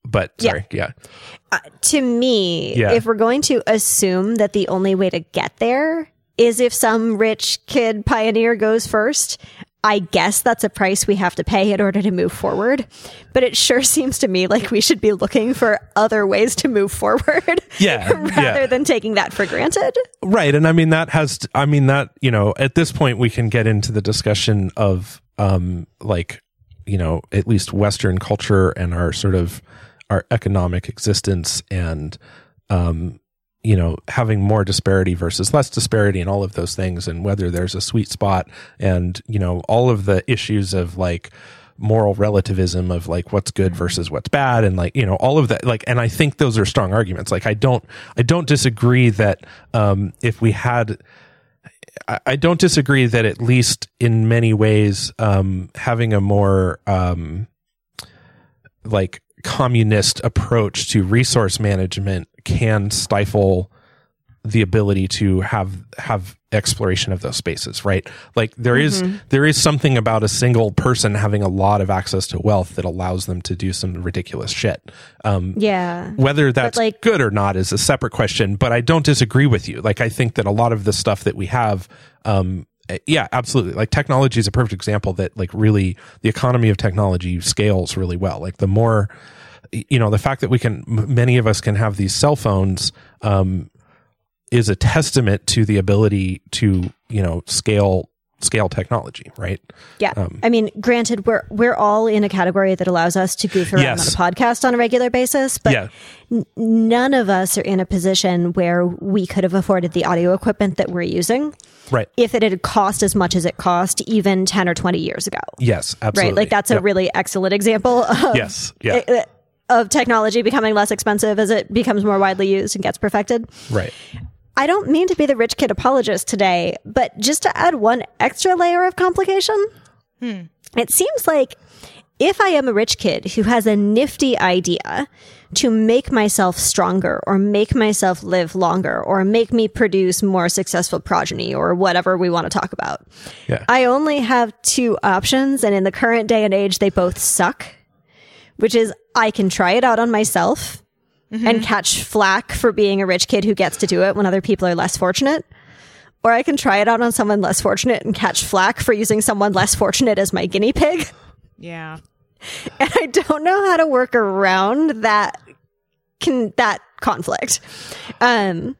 but Yeah. sorry, yeah. to me, Yeah. if we're going to assume that the only way to get there is if some rich kid pioneer goes first, I guess that's a price we have to pay in order to move forward. But it sure [laughs] seems to me like we should be looking for other ways to move forward Yeah, [laughs] rather yeah. than taking that for granted. Right. And I mean, that has, I mean, that, you know, at this point, we can get into the discussion of, um, like, you know, at least Western culture and our sort of our economic existence and, um, you know, having more disparity versus less disparity and all of those things and whether there's a sweet spot and, you know, all of the issues of like, moral relativism of like what's good versus what's bad and like you know all of that like and i think those are strong arguments. Like i don't i don't disagree that um if we had I- I don't disagree that at least in many ways, um, having a more um, like communist approach to resource management can stifle the ability to have have exploration of those spaces right? Like there is there is something about a single person having a lot of access to wealth that allows them to do some ridiculous shit. Um Yeah. whether that's like- good or not is a separate question but i don't disagree with you. Like i think that a lot of the stuff that we have um eh, yeah absolutely. Like technology is a perfect example that like really the economy of technology scales really well. Like the more you know the fact that we can m- many of us can have these cell phones um is a testament to the ability to you know scale scale technology right Yeah. Um, I mean, granted, we're we're all in a category that allows us to goof around Yes. on a podcast on a regular basis, but yeah n- none of us are in a position where we could have afforded the audio equipment that we're using right if it had cost as much as it cost even 10 or 20 years ago. yes absolutely Right? Like that's a really excellent example of yes yeah uh, of technology becoming less expensive as it becomes more widely used and gets perfected. right I don't mean to be the rich kid apologist today, but just to add one extra layer of complication, hmm. it seems like if I am a rich kid who has a nifty idea to make myself stronger or make myself live longer or make me produce more successful progeny or whatever we want to talk about, yeah I only have two options. And in the current day and age, they both suck, which is I can try it out on myself and catch flack for being a rich kid who gets to do it when other people are less fortunate. Or I can try it out on someone less fortunate and catch flack for using someone less fortunate as my guinea pig. Yeah. [laughs] And I don't know how to work around that can that conflict. Um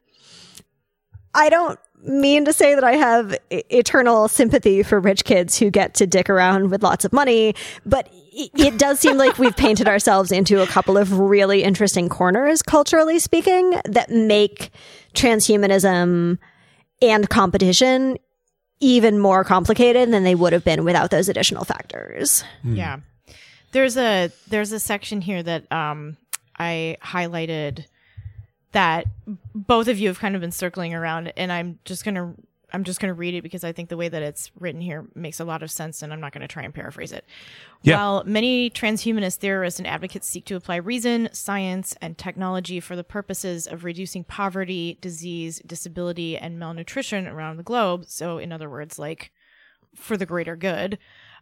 I don't mean to say that I have eternal sympathy for rich kids who get to dick around with lots of money, but it does seem like we've painted ourselves into a couple of really interesting corners, culturally speaking, that make transhumanism and competition even more complicated than they would have been without those additional factors. Yeah. There's a there's a section here that um I highlighted that both of you have kind of been circling around and I'm just going to I'm just going to read it because I think the way that it's written here makes a lot of sense and I'm not going to try and paraphrase it. Yeah. While many transhumanist theorists and advocates seek to apply reason, science, and technology for the purposes of reducing poverty, disease, disability, and malnutrition around the globe, so in other words, like for the greater good,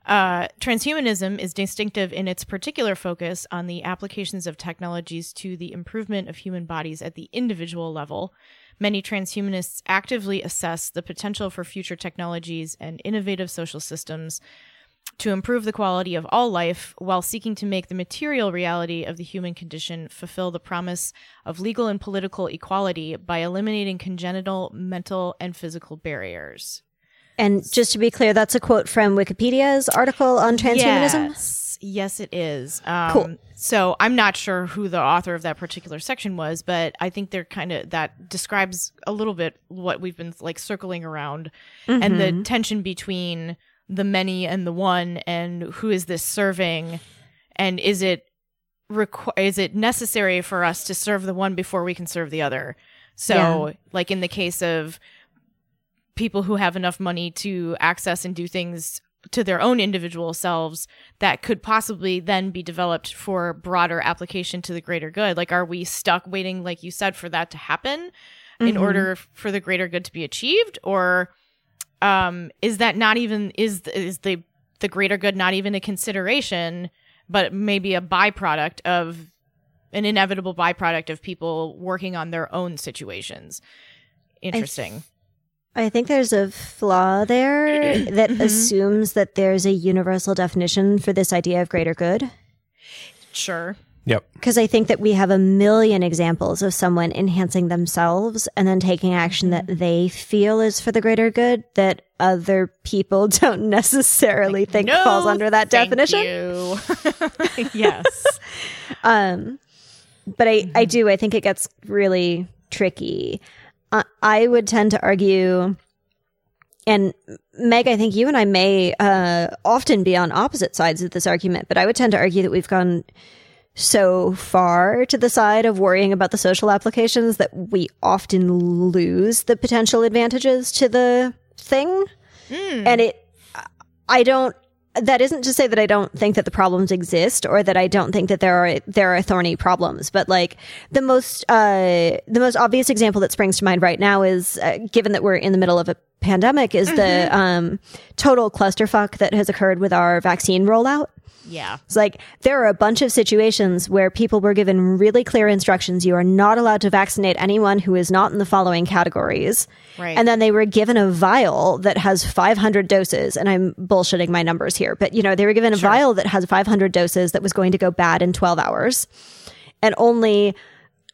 uh, transhumanism is distinctive in its particular focus on the applications of technologies to the improvement of human bodies at the individual level. Many transhumanists actively assess the potential for future technologies and innovative social systems to improve the quality of all life while seeking to make the material reality of the human condition fulfill the promise of legal and political equality by eliminating congenital mental and physical barriers. And just to be clear, that's a quote from Wikipedia's article on transhumanism. Yes, yes, it is. Um, Cool. So I'm not sure who the author of that particular section was, but I think they're kind of that describes a little bit what we've been like circling around and the tension between the many and the one, and who is this serving, and is it requ- is it necessary for us to serve the one before we can serve the other? So, Yeah. like in the case of people who have enough money to access and do things to their own individual selves that could possibly then be developed for broader application to the greater good. Like are we stuck waiting like you said for that to happen in order for the greater good to be achieved? Or um is that not even is is the the greater good not even a consideration but maybe a byproduct of an inevitable byproduct of people working on their own situations? Interesting I think there's a flaw there [clears throat] that mm-hmm. assumes that there's a universal definition for this idea of greater good. sure yep Because I think that we have a million examples of someone enhancing themselves and then taking action that mm-hmm. they feel is for the greater good that other people [laughs] don't necessarily think No, falls under that thank definition. you. [laughs] [laughs] yes. Um, but I, I mm-hmm. do, I think it gets really tricky. I would tend to argue, and Meg, I think you and I may uh, often be on opposite sides of this argument, but I would tend to argue that we've gone so far to the side of worrying about the social applications that we often lose the potential advantages to the thing. And it, I don't that isn't to say that I don't think that the problems exist or that I don't think that there are there are thorny problems, but like the most uh, the most obvious example that springs to mind right now is uh, given that we're in the middle of a pandemic is the um, total clusterfuck that has occurred with our vaccine rollout. Yeah. It's like there are a bunch of situations where people were given really clear instructions. You are not allowed to vaccinate anyone who is not in the following categories. Right. And then they were given a vial that has 500 doses. And I'm bullshitting my numbers here, but you know, they were given a vial that has 500 doses that was going to go bad in 12 hours. And only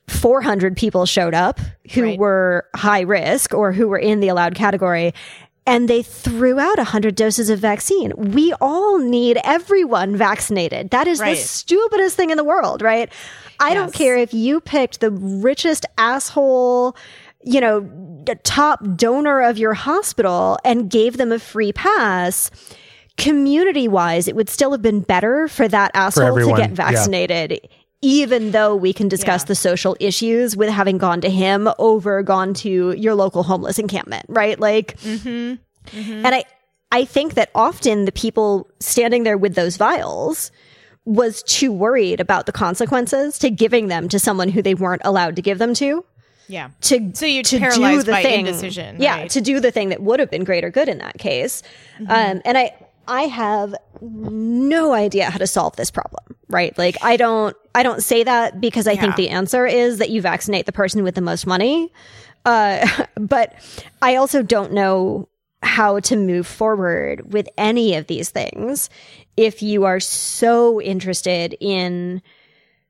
400 people showed up who Right. were high risk or who were in the allowed category. And they threw out 100 doses of vaccine. We all need everyone vaccinated. That is Right. the stupidest thing in the world, right? I don't care if you picked the richest asshole, you know, top donor of your hospital and gave them a free pass. Community wise, it would still have been better for that asshole to everyone, get yeah. Even though we can discuss Yeah. the social issues with having gone to him over gone to your local homeless encampment, right? Like, and I, I think that often the people standing there with those vials was too worried about the consequences to giving them to someone who they weren't allowed to give them to. Yeah. To So you're to paralyzed do the by thing, indecision, yeah, right? Mm-hmm. to do the thing that would have been greater good in that case. Um, and I, I have no idea how to solve this problem, right? Like I don't, I don't say that because I think the answer is that you vaccinate the person with the most money. Uh, [laughs] but I also don't know how to move forward with any of these things if you are so interested in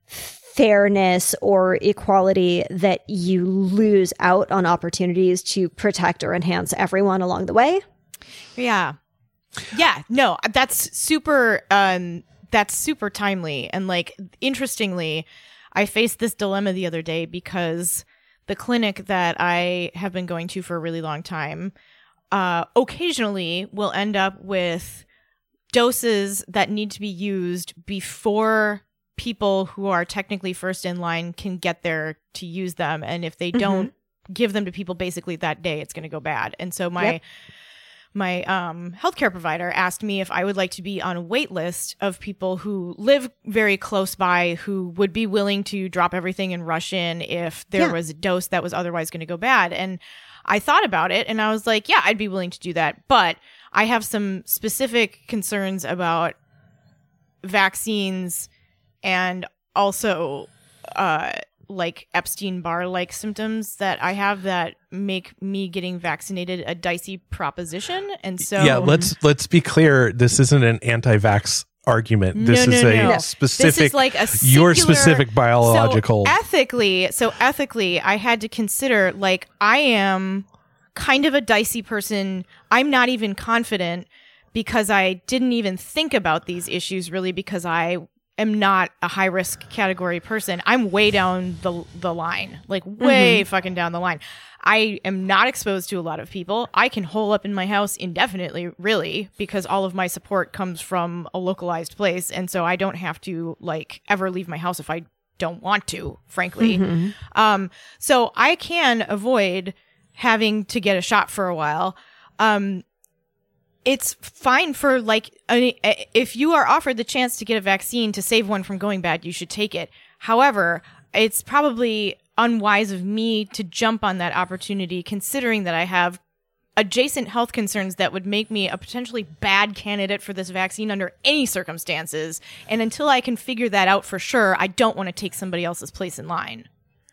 fairness or equality that you lose out on opportunities to protect or enhance everyone along the way. Yeah. Yeah, no, that's super um that's super timely. And like interestingly, I faced this dilemma the other day because the clinic that I have been going to for a really long time uh occasionally will end up with doses that need to be used before people who are technically first in line can get there to use them. And if they don't give them to people basically that day it's going to go bad. And so my Yep. My um, healthcare provider asked me if I would like to be on a wait list of people who live very close by who would be willing to drop everything and rush in if there Yeah. was a dose that was otherwise going to go bad. And I thought about it and I was like, yeah, I'd be willing to do that. But I have some specific concerns about vaccines and also uh like Epstein Barr like symptoms that I have that make me getting vaccinated a dicey proposition. And so yeah, let's let's be clear. This isn't an anti-vax argument. This no, is a no. specific, This is like a your specific biological. So ethically, so ethically, I had to consider like I am kind of a dicey person. I'm not even confident because I didn't even think about these issues really because I am not a high risk category person. I'm way down the the line, like way fucking down the line. I am not exposed to a lot of people. I can hole up in my house indefinitely, really, because all of my support comes from a localized place. And so I don't have to like ever leave my house if I don't want to, frankly. Um, so I can avoid having to get a shot for a while. Um, it's fine for like if you are offered the chance to get a vaccine to save one from going bad, you should take it. However, it's probably unwise of me to jump on that opportunity considering that I have adjacent health concerns that would make me a potentially bad candidate for this vaccine under any circumstances. And until I can figure that out for sure, I don't want to take somebody else's place in line.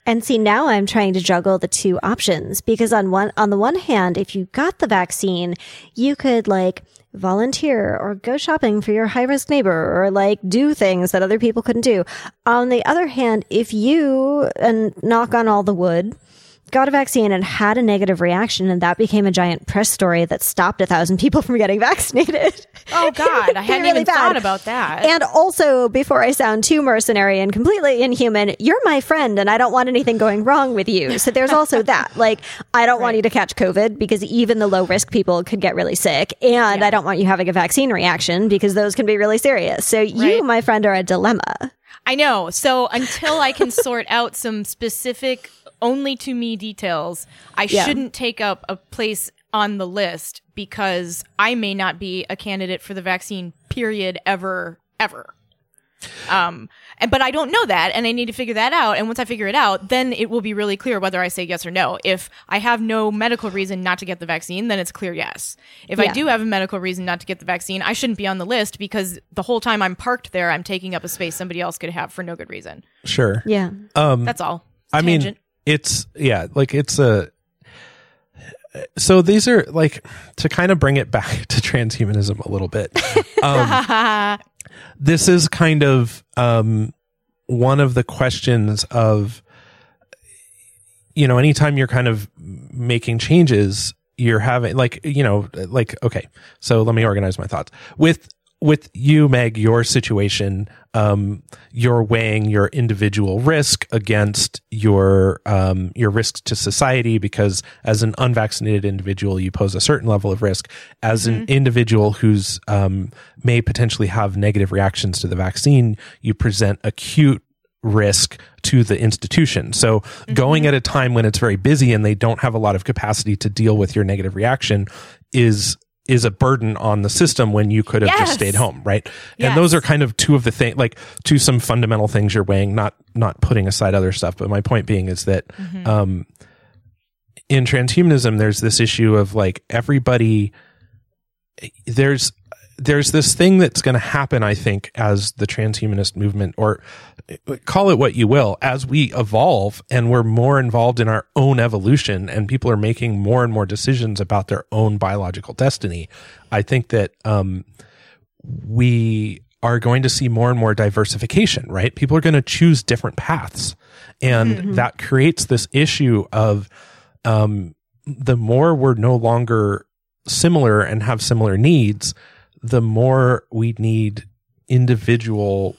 And see, now I'm trying to juggle the two options because on one, on the one hand, if you got the vaccine, you could like volunteer or go shopping for your high risk neighbor or like do things that other people couldn't do. On the other hand, if you, and knock on all the wood, got a vaccine and had a negative reaction and that became a giant press story that stopped a thousand people [laughs] from getting vaccinated. Oh [laughs] God, I hadn't really even bad. thought about that. And also, before I sound too mercenary and completely inhuman, you're my friend and I don't want anything going wrong with you. So there's also [laughs] that. Like, I don't want you to catch COVID because even the low risk people could get really sick. And I don't want you having a vaccine reaction because those can be really serious. So you, Right. my friend, are a dilemma. I know. So until I can sort out some specific only to me details, I Yeah. shouldn't take up a place on the list because I may not be a candidate for the vaccine period ever ever. Um and but I don't know that and I need to figure that out and once I figure it out then it will be really clear whether I say yes or no. If I have no medical reason not to get the vaccine then it's clear yes. If I do have a medical reason not to get the vaccine I shouldn't be on the list because the whole time I'm parked there I'm taking up a space somebody else could have for no good reason. Sure. Yeah. Um, That's all. I mean, it's yeah, like it's a. So these are like to kind of bring it back [laughs] to transhumanism a little bit. Um, [laughs] this is kind of um, one of the questions of you know anytime you're kind of making changes you're having like you know like okay so let me organize my thoughts. With with you meg your situation um you're weighing your individual risk against your um your risks to society because as an unvaccinated individual you pose a certain level of risk. As an individual who's um may potentially have negative reactions to the vaccine you present acute risk to the institution. So going at a time when it's very busy and they don't have a lot of capacity to deal with your negative reaction is is a burden on the system when you could have Yes. just stayed home, right? Yes. And those are kind of two of the things like two some fundamental things you're weighing, not not putting aside other stuff, but my point being is that um in transhumanism there's this issue of like everybody there's there's this thing that's going to happen i think as the transhumanist movement or call it what you will as we evolve and we're more involved in our own evolution and people are making more and more decisions about their own biological destiny i think that um we are going to see more and more diversification, right? People are going to choose different paths. And that creates this issue of um, the more we're no longer similar and have similar needs, the more we need individual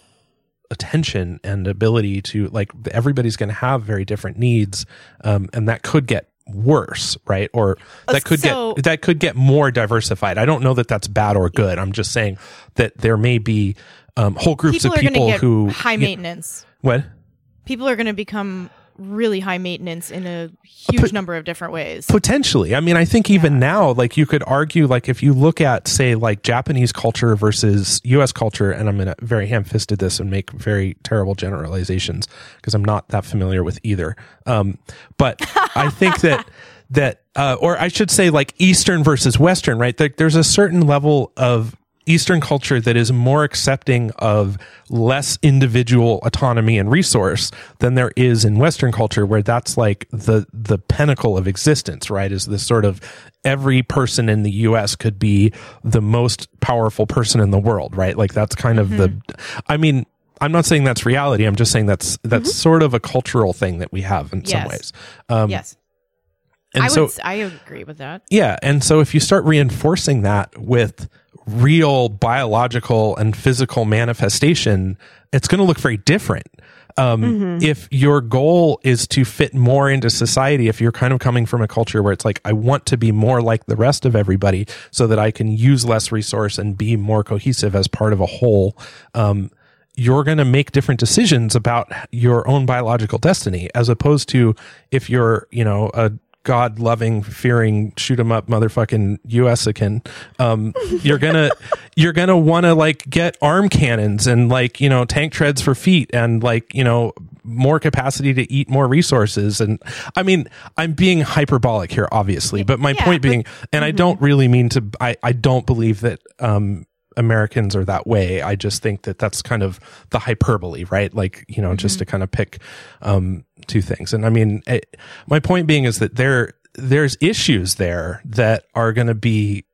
attention and ability to like everybody's going to have very different needs um, and that could get worse right? Or that could so- get that could get more diversified. I don't know that that's bad or good. I'm just saying that there may be um, whole groups people of are going to people get who high you- maintenance. what? People are going to become really high maintenance in a huge Pot- number of different ways. Potentially. I mean, I think even now, like you could argue, like if you look at, say, like Japanese culture versus US culture, and I'm going to very ham fisted this and make very terrible generalizations because I'm not that familiar with either. Um, but [laughs] I think that, that, uh, or I should say like Eastern versus Western, right? There, there's a certain level of Eastern culture that is more accepting of less individual autonomy and resource than there is in Western culture, where that's like the the pinnacle of existence, right? Is this sort of every person in the U.S. could be the most powerful person in the world, right? Like that's kind of the. I mean, I'm not saying that's reality. I'm just saying that's that's sort of a cultural thing that we have in some ways. Um, yes, and I so would. I agree with that. yeah. And so if you start reinforcing that with real biological and physical manifestation, it's going to look very different. Um, If your goal is to fit more into society, if you're kind of coming from a culture where it's like, I want to be more like the rest of everybody so that I can use less resource and be more cohesive as part of a whole, um, you're going to make different decisions about your own biological destiny as opposed to if you're, you know, a God loving, fearing, shoot 'em up motherfucking USican, um, you're gonna, [laughs] you're gonna want to like get arm cannons and like, you know, tank treads for feet and like, you know, more capacity to eat more resources. And I mean, I'm being hyperbolic here, obviously, but my Yeah, point but- being, and I don't really mean to, I, I don't believe that, um, Americans are that way. I just think that that's kind of the hyperbole, right? Like, you know, just to kind of pick um, two things. And I mean, it, my point being is that there there's issues there that are going to be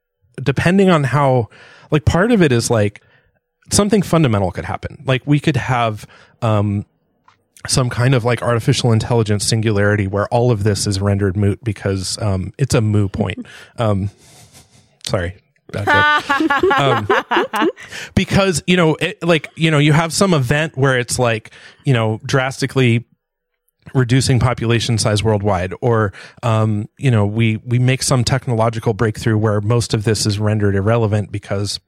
depending on how like part of it is like something fundamental could happen. Like we could have um some kind of like artificial intelligence singularity where all of this is rendered moot because um it's a moo point. [laughs] Um sorry. [laughs] um, because you know it, like you know you have some event where it's like you know drastically reducing population size worldwide or um, you know we we make some technological breakthrough where most of this is rendered irrelevant because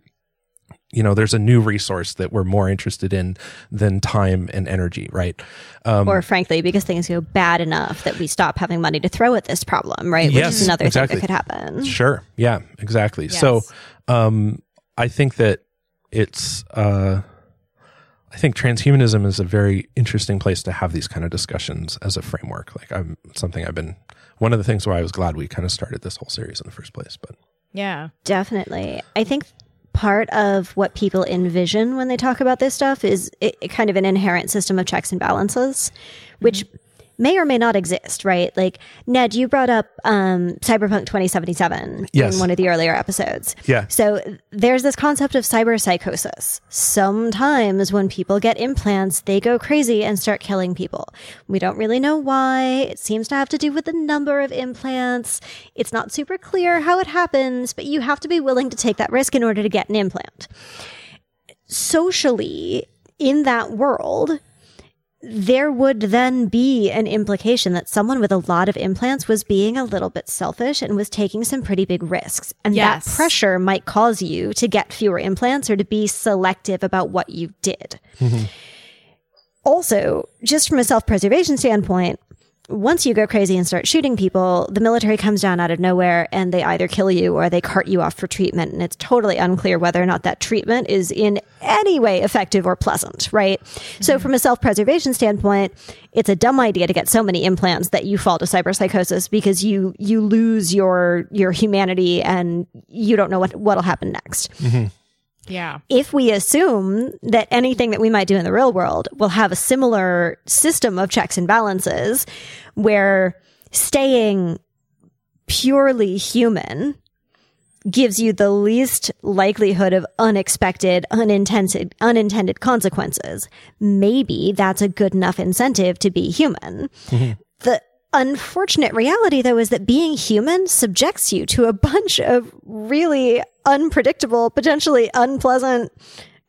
you know there's a new resource that we're more interested in than time and energy right um, or frankly, because things go bad enough that we stop having money to throw at this problem, right? Which Yes, is another exactly. thing that could happen. Sure. Yeah, exactly. So, um, I think that it's, uh, I think transhumanism is a very interesting place to have these kind of discussions as a framework. Like, I'm something I've been, one of the things why I was glad we kind of started this whole series in the first place. But Yeah. Definitely. I think part of what people envision when they talk about this stuff is it, it kind of an inherent system of checks and balances, which mm-hmm. May or may not exist, right? Like, Ned, you brought up um, Cyberpunk 2077 Yes. in one of the earlier episodes. Yeah. So there's this concept of cyber psychosis. Sometimes when people get implants, they go crazy and start killing people. We don't really know why. It seems to have to do with the number of implants. It's not super clear how it happens, but you have to be willing to take that risk in order to get an implant. Socially, in that world, there would then be an implication that someone with a lot of implants was being a little bit selfish and was taking some pretty big risks. And Yes. that pressure might cause you to get fewer implants or to be selective about what you did. Mm-hmm. Also, just from a self preservation standpoint, once you go crazy and start shooting people, the military comes down out of nowhere and they either kill you or they cart you off for treatment. And it's totally unclear whether or not that treatment is in any way effective or pleasant, right? So, mm-hmm. from a self preservation standpoint, it's a dumb idea to get so many implants that you fall to cyberpsychosis because you you lose your your humanity and you don't know what what'll happen next mm-hmm. Yeah. if we assume that anything that we might do in the real world will have a similar system of checks and balances where staying purely human gives you the least likelihood of unexpected, unintended, unintended consequences, maybe that's a good enough incentive to be human. Mm-hmm. The unfortunate reality, though, is that being human subjects you to a bunch of really unpredictable, potentially unpleasant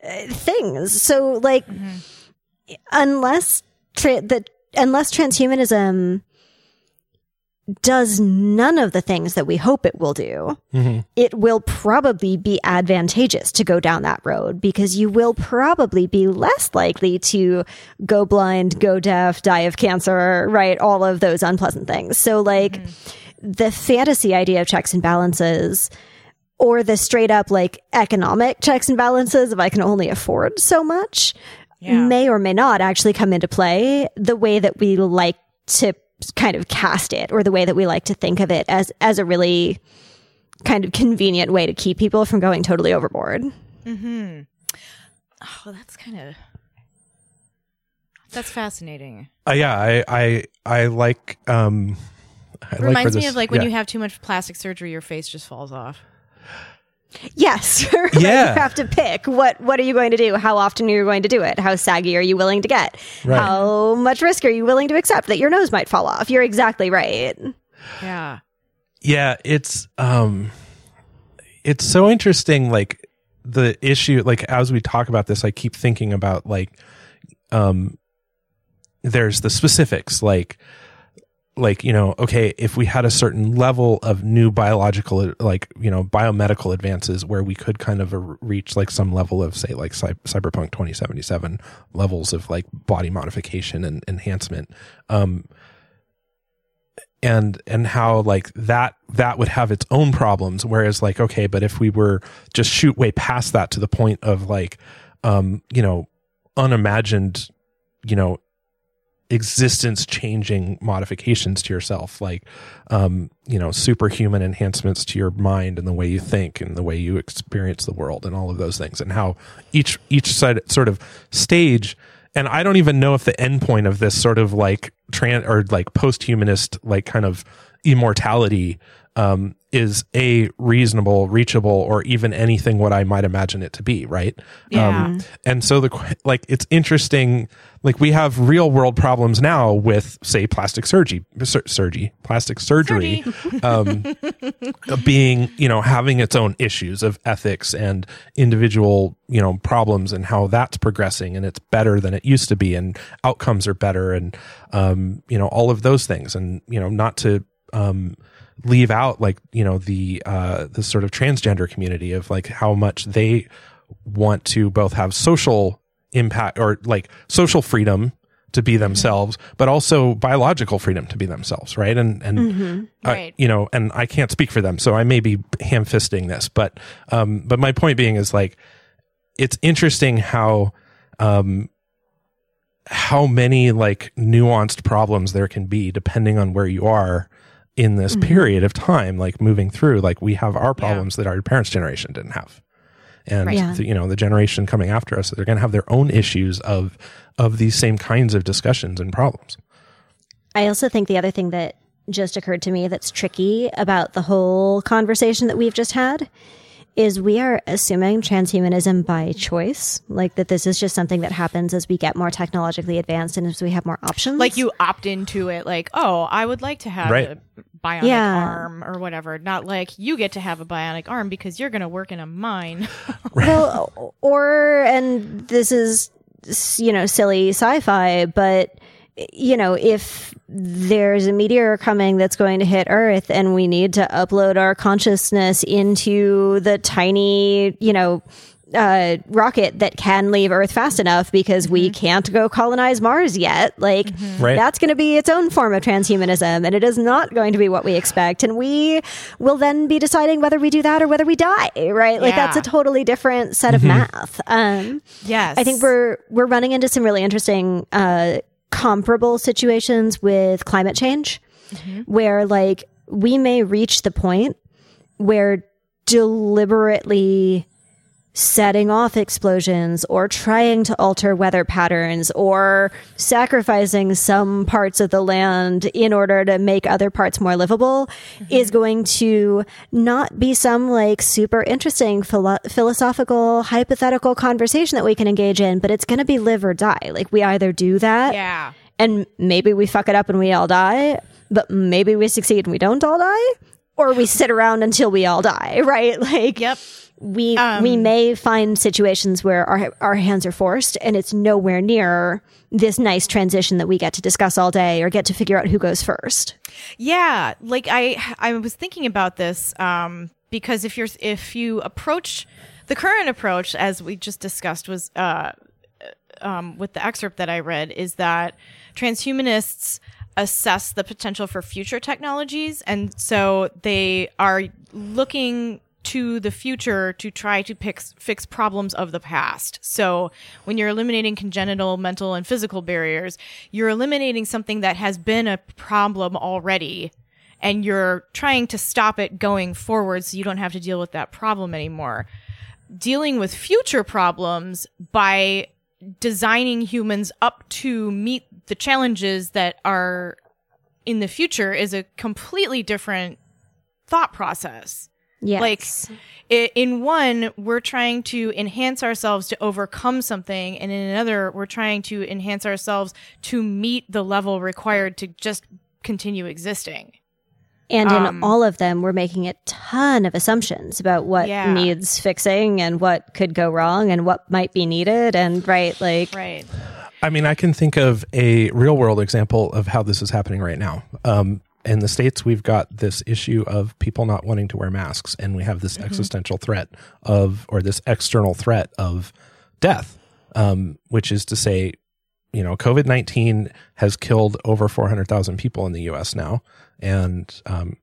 uh, things. So, like, unless tra- the unless transhumanism does none of the things that we hope it will do, mm-hmm. it will probably be advantageous to go down that road because you will probably be less likely to go blind, go deaf, die of cancer, right? All of those unpleasant things. So, like, mm-hmm. the fantasy idea of checks and balances or the straight up like economic checks and balances if I can only afford so much Yeah. may or may not actually come into play the way that we like to kind of cast it or the way that we like to think of it as as a really kind of convenient way to keep people from going totally overboard. Mm-hmm. Oh, that's kind of that's fascinating. uh, yeah, I, I, I like, um, I like Reminds me this- of like when yeah. you have too much plastic surgery, your face just falls off. Yes. [laughs] right? Yeah. You have to pick what what are you going to do? How often are you going to do it? How saggy are you willing to get? Right. How much risk are you willing to accept that your nose might fall off? You're exactly right. Yeah. yeah it's um it's so interesting like the issue like as we talk about this i keep thinking about like um there's the specifics like like you know okay if we had a certain level of new biological like you know biomedical advances where we could kind of reach like some level of say like cy- cyberpunk 2077 levels of like body modification and enhancement um and and how like that that would have its own problems. Whereas like okay but if we were just shoot way past that to the point of like um you know unimagined you know existence changing modifications to yourself like um you know superhuman enhancements to your mind and the way you think and the way you experience the world and all of those things and how each each side sort of stage and I don't even know if the endpoint of this sort of like trans or like post-humanist like kind of immortality um, is a reasonable, reachable, or even anything what I might imagine it to be, right? Yeah. Um, and so the like it's interesting. Like we have real world problems now with say plastic surgery, sur- surgery, plastic surgery, [laughs] um, being you know having its own issues of ethics and individual you know problems and how that's progressing and it's better than it used to be and outcomes are better and um, you know all of those things and you know not to um, leave out like you know the uh, the sort of transgender community of like how much they want to both have social impact or like social freedom to be themselves, but also biological freedom to be themselves, right? And and I- Right. you know, and I can't speak for them, so I may be ham fisting this, but um, but my point being is like it's interesting how um how many like nuanced problems there can be depending on where you are in this mm-hmm. period of time like moving through like we have our problems that our parents generation didn't have and Right. Yeah. the- you know the generation coming after us they're going to have their own issues of of these same kinds of discussions and problems I also think the other thing that just occurred to me that's tricky about the whole conversation that we've just had is we are assuming transhumanism by choice, like that this is just something that happens as we get more technologically advanced and as we have more options. Like you opt into it, like, oh, I would like to have Right. a bionic Yeah. arm or whatever. Not like you get to have a bionic arm because you're going to work in a mine. [laughs] well, or and this is you know silly sci-fi, but you know if there's a meteor coming that's going to hit Earth and we need to upload our consciousness into the tiny you know. Uh, rocket that can leave Earth fast enough because we can't go colonize Mars yet. Like, Right. that's going to be its own form of transhumanism, and it is not going to be what we expect. And we will then be deciding whether we do that or whether we die, right? Like, that's a totally different set of math. Um, yes. I think we're we're running into some really interesting uh, comparable situations with climate change, mm-hmm. where like we may reach the point where deliberately setting off explosions or trying to alter weather patterns or sacrificing some parts of the land in order to make other parts more livable mm-hmm. is going to not be some like super interesting philo- philosophical hypothetical conversation that we can engage in but it's going to be live or die like we either do that Yeah. and maybe we fuck it up and we all die, but maybe we succeed and we don't all die, or we sit around until we all die, [laughs] right? Like, Yep. We Um, we may find situations where our our hands are forced, and it's nowhere near this nice transition that we get to discuss all day or get to figure out who goes first. Yeah, like I I was thinking about this um, because if you're if you approach the current approach as we just discussed was uh, um, with the excerpt that I read is that transhumanists assess the potential for future technologies and so they are looking to the future to try to fix fix problems of the past. So when you're eliminating congenital mental and physical barriers, you're eliminating something that has been a problem already and you're trying to stop it going forward so you don't have to deal with that problem anymore. Dealing with future problems by designing humans up to meet the challenges that are in the future is a completely different thought process. Yes. Like i- in one, we're trying to enhance ourselves to overcome something, and in another, we're trying to enhance ourselves to meet the level required to just continue existing. And in Um, all of them, we're making a ton of assumptions about what Yeah. needs fixing and what could go wrong and what might be needed. And right, like, Right. I mean, I can think of a real world example of how this is happening right now. Um, in the States, we've got this issue of people not wanting to wear masks, and we have this existential threat of, or this external threat of death, um, which is to say, you know, COVID 19 has killed over 400,000 people in the US now. And um,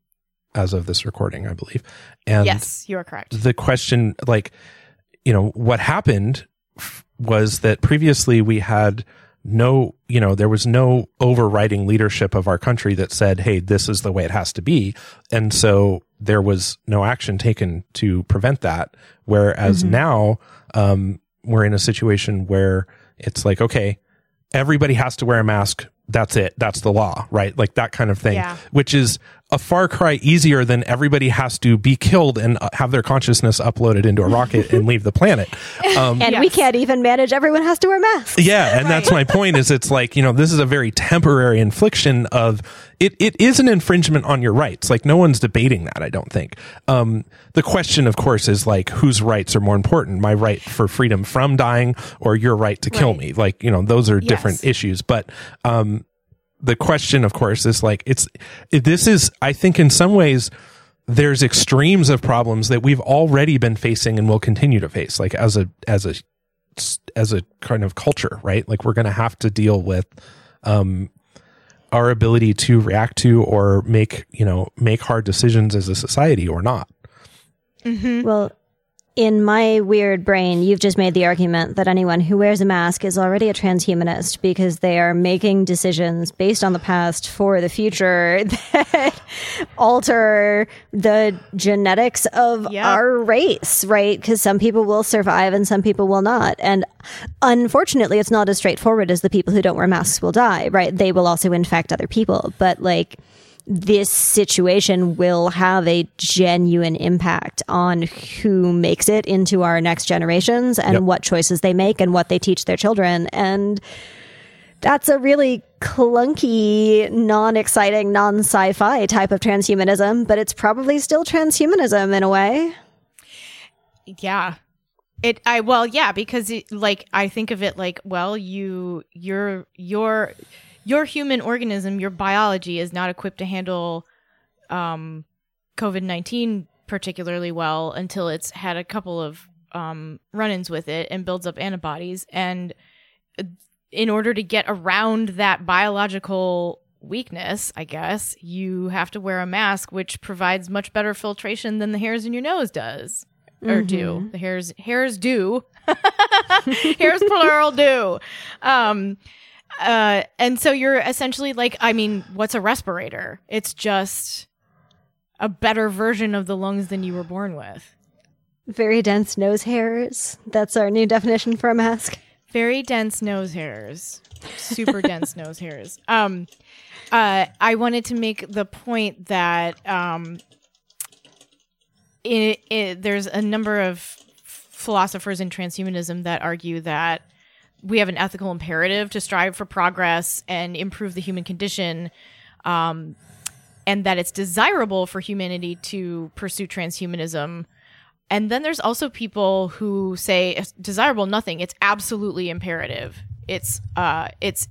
as of this recording, I believe. And yes, you are correct. the question like you know what happened f- was that previously we had no you know there was no overriding leadership of our country that said hey this is the way it has to be. And so there was no action taken to prevent that. Whereas now um we're in a situation where it's like okay everybody has to wear a mask. That's it. That's the law right? Like that kind of thing Yeah. which is a far cry easier than everybody has to be killed and uh, have their consciousness uploaded into a rocket and leave the planet [laughs] um, and we can't even manage everyone has to wear masks. yeah, and that's my point is it's like, you know, this is a very temporary infliction of it it is an infringement on your rights. Like no one's debating that, I don't think. Um the question of course is like whose rights are more important? My right for freedom from dying or your right to kill Right. me? Like, you know, those are Yes. different issues, but um the question of course is like it's it- this is I think in some ways there's extremes of problems that we've already been facing and will continue to face like as a as a as a kind of culture right? Like we're going to have to deal with um our ability to react to or make you know make hard decisions as a society or not. Well, in my weird brain, you've just made the argument that anyone who wears a mask is already a transhumanist because they are making decisions based on the past for the future [laughs] that alter the genetics of Yep. our race, right? Because some people will survive and some people will not. And unfortunately, it's not as straightforward as the people who don't wear masks will die, right? They will also infect other people. But like, this situation will have a genuine impact on who makes it into our next generations and Yep. what choices they make and what they teach their children. And that's a really clunky, non exciting, non sci fi type of transhumanism, but it's probably still transhumanism in a way. Yeah. It I well yeah because it, like I think of it like well you your your your human organism your biology is not equipped to handle um COVID-19 particularly well until it's had a couple of um run-ins with it and builds up antibodies and uh, in order to get around that biological weakness, I guess, you have to wear a mask which provides much better filtration than the hairs in your nose does or do. The hairs hairs do. [laughs] hairs plural do. Um uh and so you're essentially like I mean, what's a respirator? It's just a better version of the lungs than you were born with. Very dense nose hairs. That's our new definition for a mask. very dense nose hairs super [laughs] dense nose hairs um uh i wanted to make the point that um it, it, there's a number of philosophers in transhumanism that argue that we have an ethical imperative to strive for progress and improve the human condition um and that it's desirable for humanity to pursue transhumanism and then there's also people who say desirable nothing. It's absolutely imperative. It's uh it's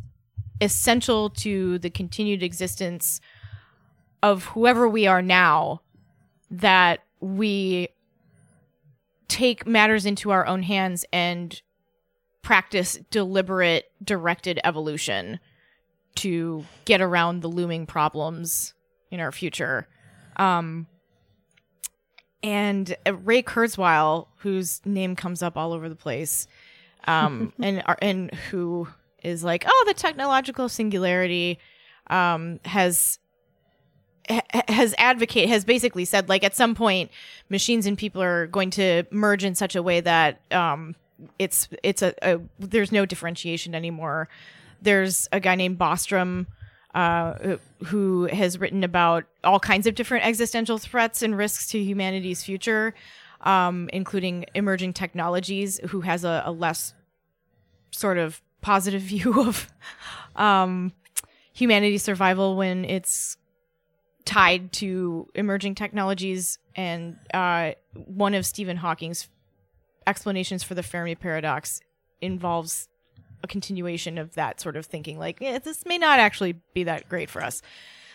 essential to the continued existence of whoever we are now that we take matters into our own hands and practice deliberate directed evolution to get around the looming problems in our future. Um and Ray Kurzweil, whose name comes up all over the place, um, [laughs] and and who is like, oh, the technological singularity, um, has has advocate has basically said like at some point machines and people are going to merge in such a way that um, it's it's a, a there's no differentiation anymore. There's a guy named Bostrom uh, who has written about all kinds of different existential threats and risks to humanity's future, um, including emerging technologies, who has a, a less sort of positive [laughs] view of um, humanity's survival when it's tied to emerging technologies. And uh, one of Stephen Hawking's explanations for the Fermi paradox involves a continuation of that sort of thinking like eh, this may not actually be that great for us.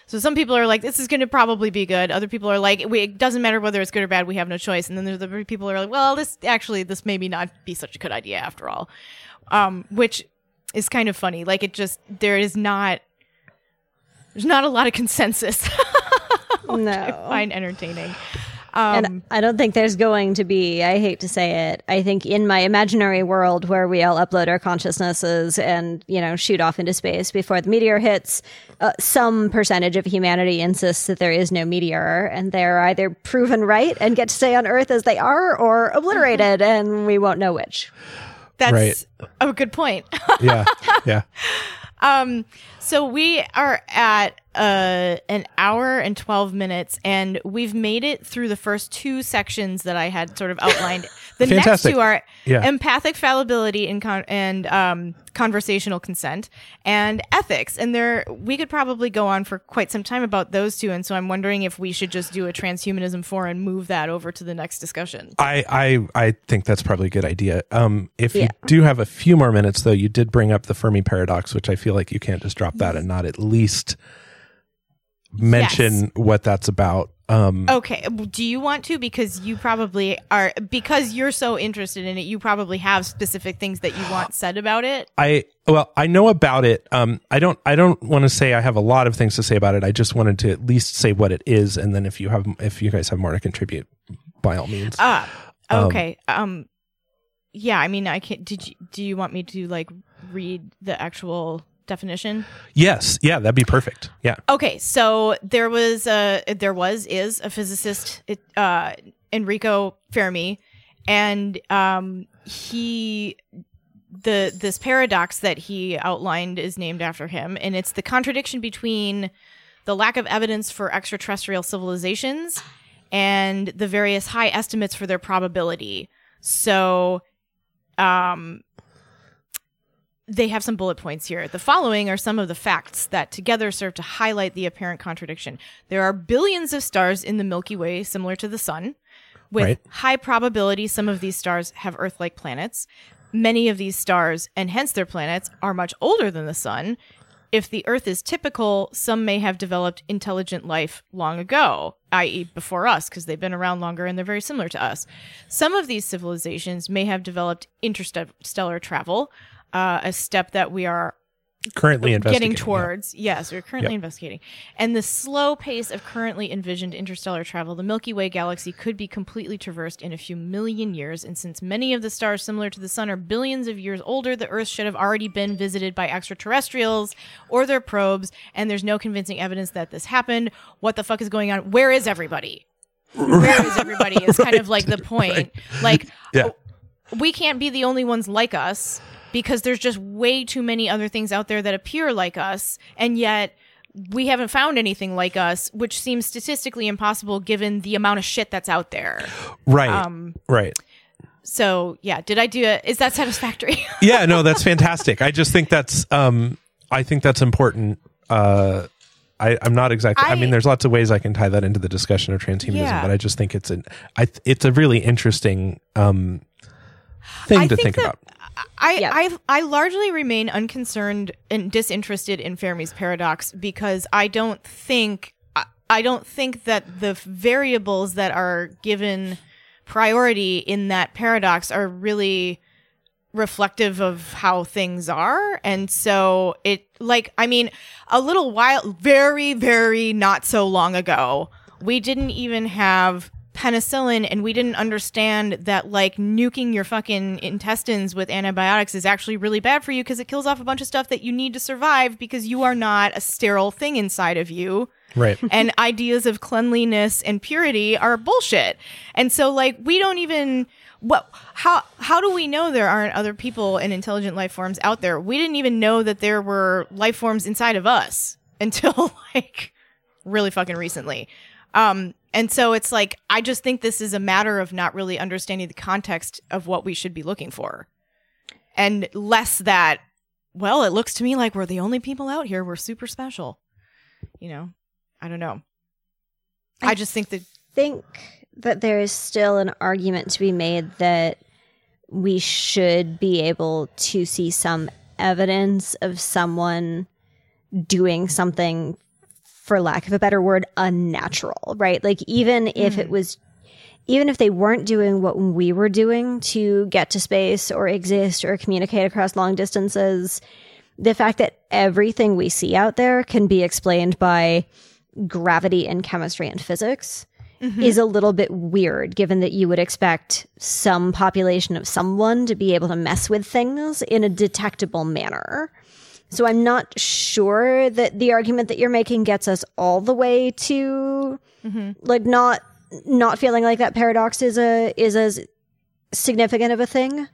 So some people are like this is going to probably be good. Other people are like it doesn't matter whether it's good or bad we have no choice. And then there's the people who are like well this actually this maybe not be such a good idea after all. Um, which is kind of funny. Like it just there is not there's not a lot of consensus. [laughs] I No. find entertaining um, And I don't think there's going to be, I hate to say it, I think in my imaginary world where we all upload our consciousnesses and, you know, shoot off into space before the meteor hits, uh, some percentage of humanity insists that there is no meteor and they're either proven right and get to stay on Earth as they are or obliterated and we won't know which. that's Right. a good point yeah yeah [laughs] Um, so we are at uh an hour and 12 minutes and we've made it through the first two sections that I had sort of outlined. [laughs] The next two are Yeah. empathic fallibility and con- and um conversational consent and ethics. And there we could probably go on for quite some time about those two and so I'm wondering if we should just do a transhumanism four and move that over to the next discussion. I, I I think that's probably a good idea. Um, if Yeah. you do have a few more minutes, though, you did bring up the Fermi paradox, which I feel like you can't just drop that and not at least mention Yes. what that's about. Um, Okay, do you want to? Because you probably are. Because you're so interested in it, you probably have specific things that you want said about it. I well, I know about it. Um, I don't. I don't want to say I have a lot of things to say about it. I just wanted to at least say what it is, and then if you have, if you guys have more to contribute, by all means. Ah, okay. Um, yeah. I mean, I can't. Did you? Do you want me to like read the actual definition? yes, yeah, that'd be perfect. Yeah, Okay, so there was a there was is a physicist it, uh, Enrico Fermi, and um, he the this paradox that he outlined is named after him, and it's the contradiction between the lack of evidence for extraterrestrial civilizations and the various high estimates for their probability. So, um, they have some bullet points here. The following are some of the facts that together serve to highlight the apparent contradiction. There are billions of stars in the Milky Way, similar to the Sun. With Right. high probability, some of these stars have Earth like planets. Many of these stars, and hence their planets, are much older than the Sun. If the Earth is typical, some may have developed intelligent life long ago, i.e., before us, because they've been around longer and they're very similar to us. Some of these civilizations may have developed interstellar travel, uh, a step that we are currently investigating. getting yeah. towards. Yes, we're currently Yep. investigating. And the slow pace of currently envisioned interstellar travel, the Milky Way galaxy could be completely traversed in a few million years. And since many of the stars similar to the sun are billions of years older, the Earth should have already been visited by extraterrestrials or their probes. And there's no convincing evidence that this happened. What the fuck is going on? Where is everybody? Where is everybody? Is [laughs] kind of like the point. Like, Yeah. we can't be the only ones like us because there's just way too many other things out there that appear like us and yet we haven't found anything like us which seems statistically impossible given the amount of shit that's out there Right. Um, right. so yeah did i do it is that satisfactory [laughs] yeah no that's fantastic i just think that's um i think that's important uh I, I'm not exactly. I, I- mean, there's lots of ways I can tie that into the discussion of transhumanism, Yeah. but I just think it's an. I. It's a really interesting um, thing I to think think, that- about. I, Yeah. I I largely remain unconcerned and disinterested in Fermi's paradox because I don't think I, I don't think that the variables that are given priority in that paradox are really reflective of how things are and so it like i mean a little while very very not so long ago we didn't even have penicillin and we didn't understand that like nuking your fucking intestines with antibiotics is actually really bad for you because it kills off a bunch of stuff that you need to survive because you are not a sterile thing inside of you Right. [laughs] and ideas of cleanliness and purity are bullshit. And so like we don't even what how how do we know there aren't other people and intelligent life forms out there? We didn't even know that there were life forms inside of us [laughs] until like really fucking recently. Um and so it's like I just think this is a matter of not really understanding the context of what we should be looking for. And less that well, it looks to me like we're the only people out here. We're super special. You know, I don't know. I, just think that think that there is still an argument to be made that we should be able to see some evidence of someone doing something for lack of a better word unnatural right? Like even if it hmm. was even if they weren't doing what we were doing to get to space or exist or communicate across long distances the fact that everything we see out there can be explained by gravity and chemistry and physics mm-hmm. is a little bit weird given that you would expect some population of someone to be able to mess with things in a detectable manner. So I'm not sure that the argument that you're making gets us all the way to like not not feeling like that paradox is a is as significant of a thing.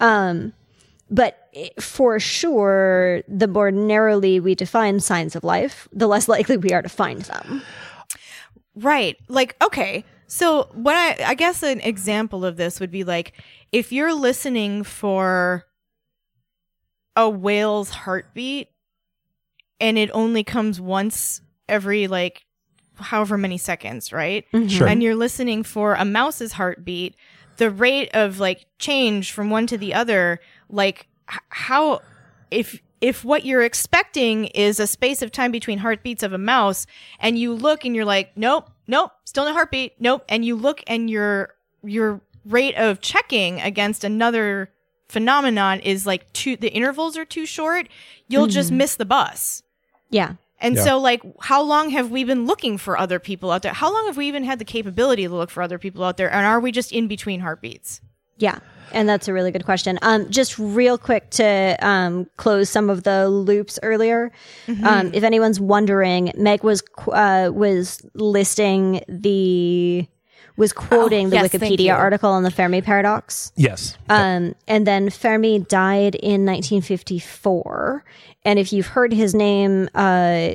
Um but for sure, the more narrowly we define signs of life, the less likely we are to find them. Right. Like, okay. So, what I, I guess an example of this would be like if you're listening for a whale's heartbeat and it only comes once every like however many seconds, right? Mm-hmm. Sure. And you're listening for a mouse's heartbeat, the rate of like change from one to the other, like h- how if if what you're expecting is a space of time between heartbeats of a mouse and you look and you're like, nope, nope, still no heartbeat. Nope. And you look and your your rate of checking against another phenomenon is like too the intervals are too short, you'll just miss the bus. Yeah. And Yeah. so, like, how long have we been looking for other people out there? How long have we even had the capability to look for other people out there? And are we just in between heartbeats? Yeah. And that's a really good question. Um, just real quick to um, close some of the loops earlier. Mm-hmm. Um, if anyone's wondering, Meg was uh, was listing the was quoting the Oh, yes. Wikipedia article on the Fermi paradox. Yes. Um, and then Fermi died in 1954. And if you've heard his name, uh,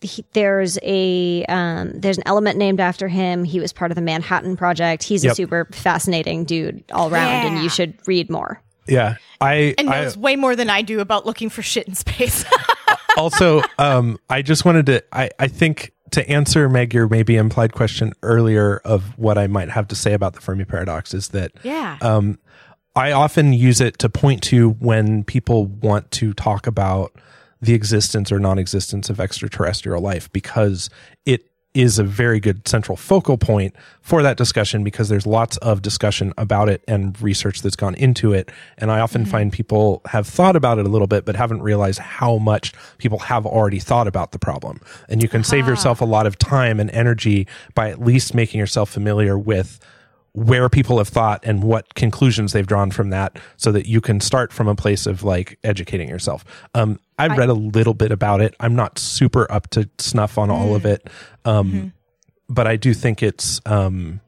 he, there's a um, there's an element named after him. He was part of the Manhattan Project. He's a super fascinating dude all around, and you should read more. yeah. I, And I knows way more than I do about looking for shit in space. [laughs] also, um, I just wanted to, I, I think to answer Meg, your maybe implied question earlier of what I might have to say about the Fermi paradox is that yeah. um, I often use it to point to when people want to talk about the existence or non-existence of extraterrestrial life because it is a very good central focal point for that discussion because there's lots of discussion about it and research that's gone into it. And I often mm-hmm. find people have thought about it a little bit but haven't realized how much people have already thought about the problem. And you can save ah. yourself a lot of time and energy by at least making yourself familiar with where people have thought and what conclusions they've drawn from that so that you can start from a place of like educating yourself. Um, I've read a little bit about it. I'm not super up to snuff on all of it. Um, but I do think it's, um,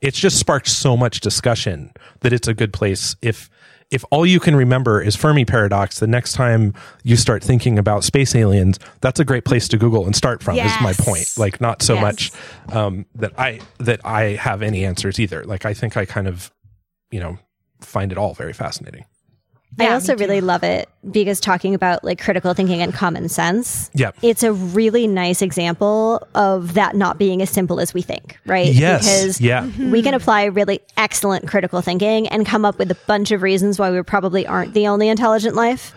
it's just sparked so much discussion that it's a good place. If, if all you can remember is Fermi paradox, the next time you start thinking about space aliens, that's a great place to Google and start from is my point. Like not so Yes. much um, that I that I have any answers either. Like I think I kind of, you know, find it all very fascinating. I also really love it because talking about like critical thinking and common sense. Yeah. It's a really nice example of that not being as simple as we think, right? Yes. Because Yeah. we can apply really excellent critical thinking and come up with a bunch of reasons why we probably aren't the only intelligent life.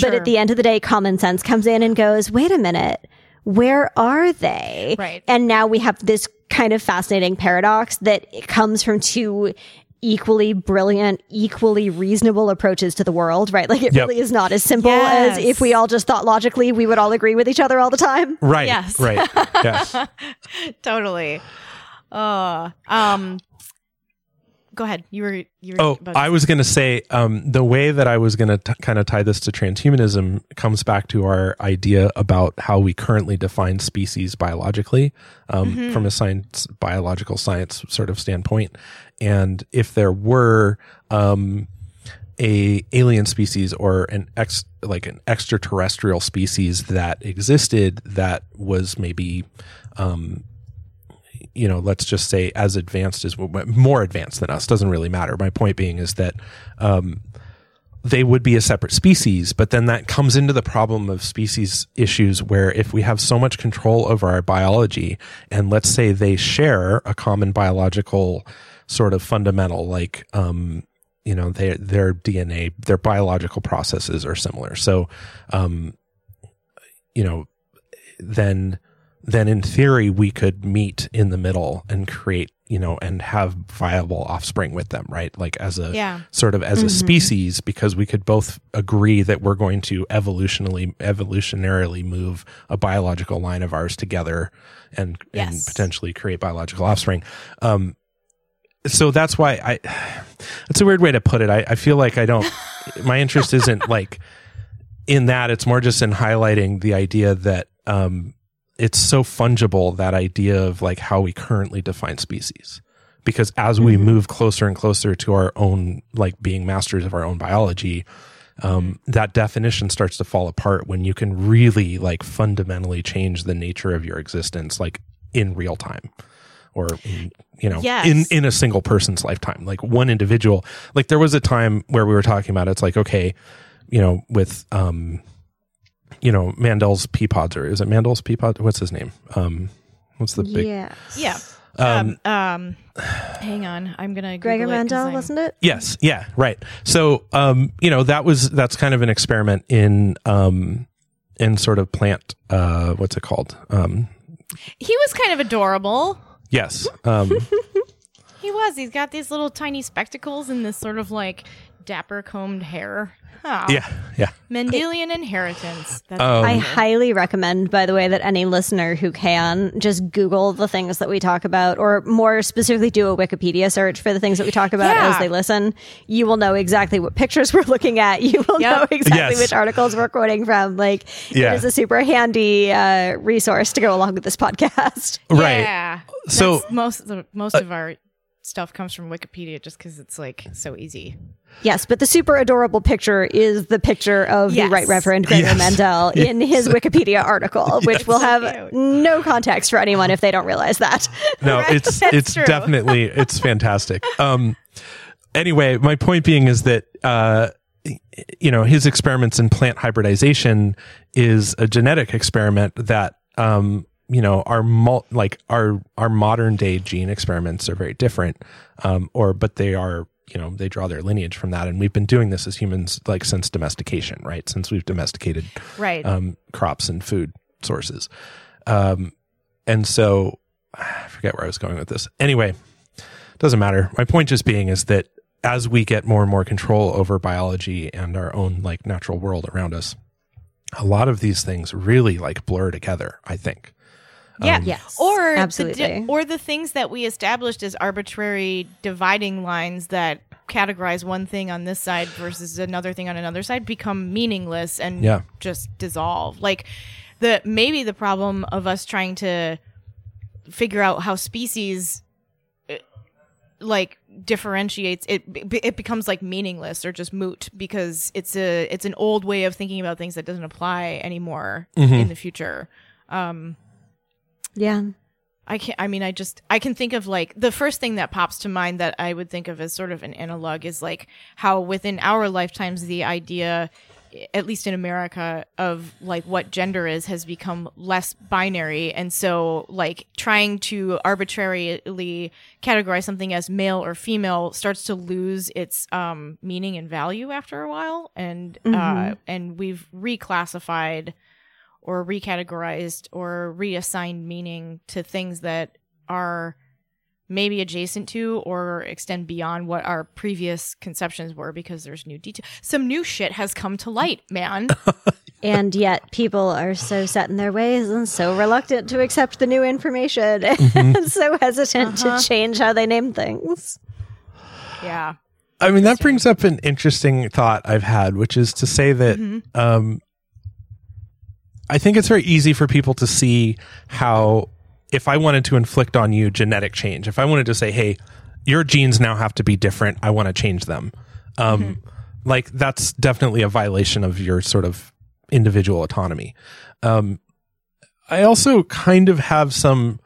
But at the end of the day, common sense comes in and goes, wait a minute, where are they? Right. And now we have this kind of fascinating paradox that it comes from two equally brilliant, equally reasonable approaches to the world, right? Like it Yep. really is not as simple Yes. as if we all just thought logically, we would all agree with each other all the time. Right. Yes. Right. Yes. [laughs] totally. Uh, um, go ahead. You were, you were, Oh, to I was going to say um, the way that I was going to kind of tie this to transhumanism comes back to our idea about how we currently define species biologically um, from a science, biological science sort of standpoint. And if there were um, a alien species or an ex like an extraterrestrial species that existed that was maybe um, you know, let's just say as advanced as more advanced than us doesn't really matter. My point being is that um, they would be a separate species, but then that comes into the problem of species issues where if we have so much control over our biology, and let's say they share a common biological sort of fundamental, like um, you know, their their DNA, their biological processes are similar. So, um, you know, then then in theory we could meet in the middle and create you know and have viable offspring with them right like as a Yeah. sort of as a species because we could both agree that we're going to evolutionally evolutionarily move a biological line of ours together and and potentially create biological offspring um so that's why i it's a weird way to put it. I, I feel like i don't [laughs] my interest isn't like in that. It's more just in highlighting the idea that um it's so fungible that idea of like how we currently define species. Because as we move closer and closer to our own like being masters of our own biology um, that definition starts to fall apart when you can really like fundamentally change the nature of your existence like in real time or in, you know Yes. in in a single person's lifetime like one individual like there was a time where we were talking about it's like okay you know with um you know Mandel's pea pods or is it Mandel's pea pod what's his name um what's the big Yeah. Yeah. um, Um, um, hang on. I'm gonna Gregor Google it 'cause Mandel, wasn't it? Yes, yeah, right. So, um, you know, that was that's kind of an experiment in um in sort of plant uh what's it called? Um He was kind of adorable. Yes. [laughs] Um, He was. He's got these little tiny spectacles and this sort of like dapper combed hair. Oh. yeah. Yeah. Mendelian inheritance. That's Um, I highly recommend, by the way, that any listener who can just Google the things that we talk about, or more specifically, do a Wikipedia search for the things that we talk about Yeah. as they listen. You will know exactly what pictures [laughs] we're looking at. You will Yep. know exactly Yes. which articles we're quoting from. Like, Yeah. it is a super handy uh, resource to go along with this [laughs] podcast. Right. Yeah. So- That's most the most of our stuff comes from Wikipedia just because it's like so easy. Yes, but the super adorable picture is the picture of Yes. the Right Reverend Gregor Yes. Mendel [laughs] in his Wikipedia article, [laughs] which will have no context for anyone if they don't realize that. [laughs] No, Right, it's that's it's true. definitely it's fantastic. Um anyway, my point being is that uh you know, his experiments in plant hybridization is a genetic experiment that um you know, our mul- like our our modern day gene experiments are very different. Um or but they are you know they draw their lineage from that and we've been doing this as humans like since domestication right since we've domesticated Right. um, crops and food sources. Um, and so I forget where I was going with this. Anyway, doesn't matter. My point just being is that as we get more and more control over biology and our own like natural world around us, a lot of these things really like blur together, I think. Yeah. Um, yes, Or The absolutely. di- or the things that we established as arbitrary dividing lines that categorize one thing on this side versus another thing on another side become meaningless and Yeah. just dissolve. Like the maybe the problem of us trying to figure out how species uh, like differentiates it it becomes like meaningless or just moot because it's a it's an old way of thinking about things that doesn't apply anymore mm-hmm. in the future um, Yeah. I can't, I mean I just I can think of like the first thing that pops to mind that I would think of as sort of an analog is like how within our lifetimes the idea at least in America of like what gender is has become less binary. And so like trying to arbitrarily categorize something as male or female starts to lose its um meaning and value after a while. And uh and we've reclassified or recategorized or reassigned meaning to things that are maybe adjacent to or extend beyond what our previous conceptions were because there's new detail. Some new shit has come to light, man. [laughs] And yet people are so set in their ways and so reluctant to accept the new information [laughs] Mm-hmm. and so hesitant Uh-huh. to change how they name things. yeah. I mean, that brings up an interesting thought I've had, which is to say that um, I think it's very easy for people to see how, if I wanted to inflict on you genetic change, if I wanted to say, hey, your genes now have to be different, I want to change them. Um, Like, that's definitely a violation of your sort of individual autonomy. Um, I also kind of have some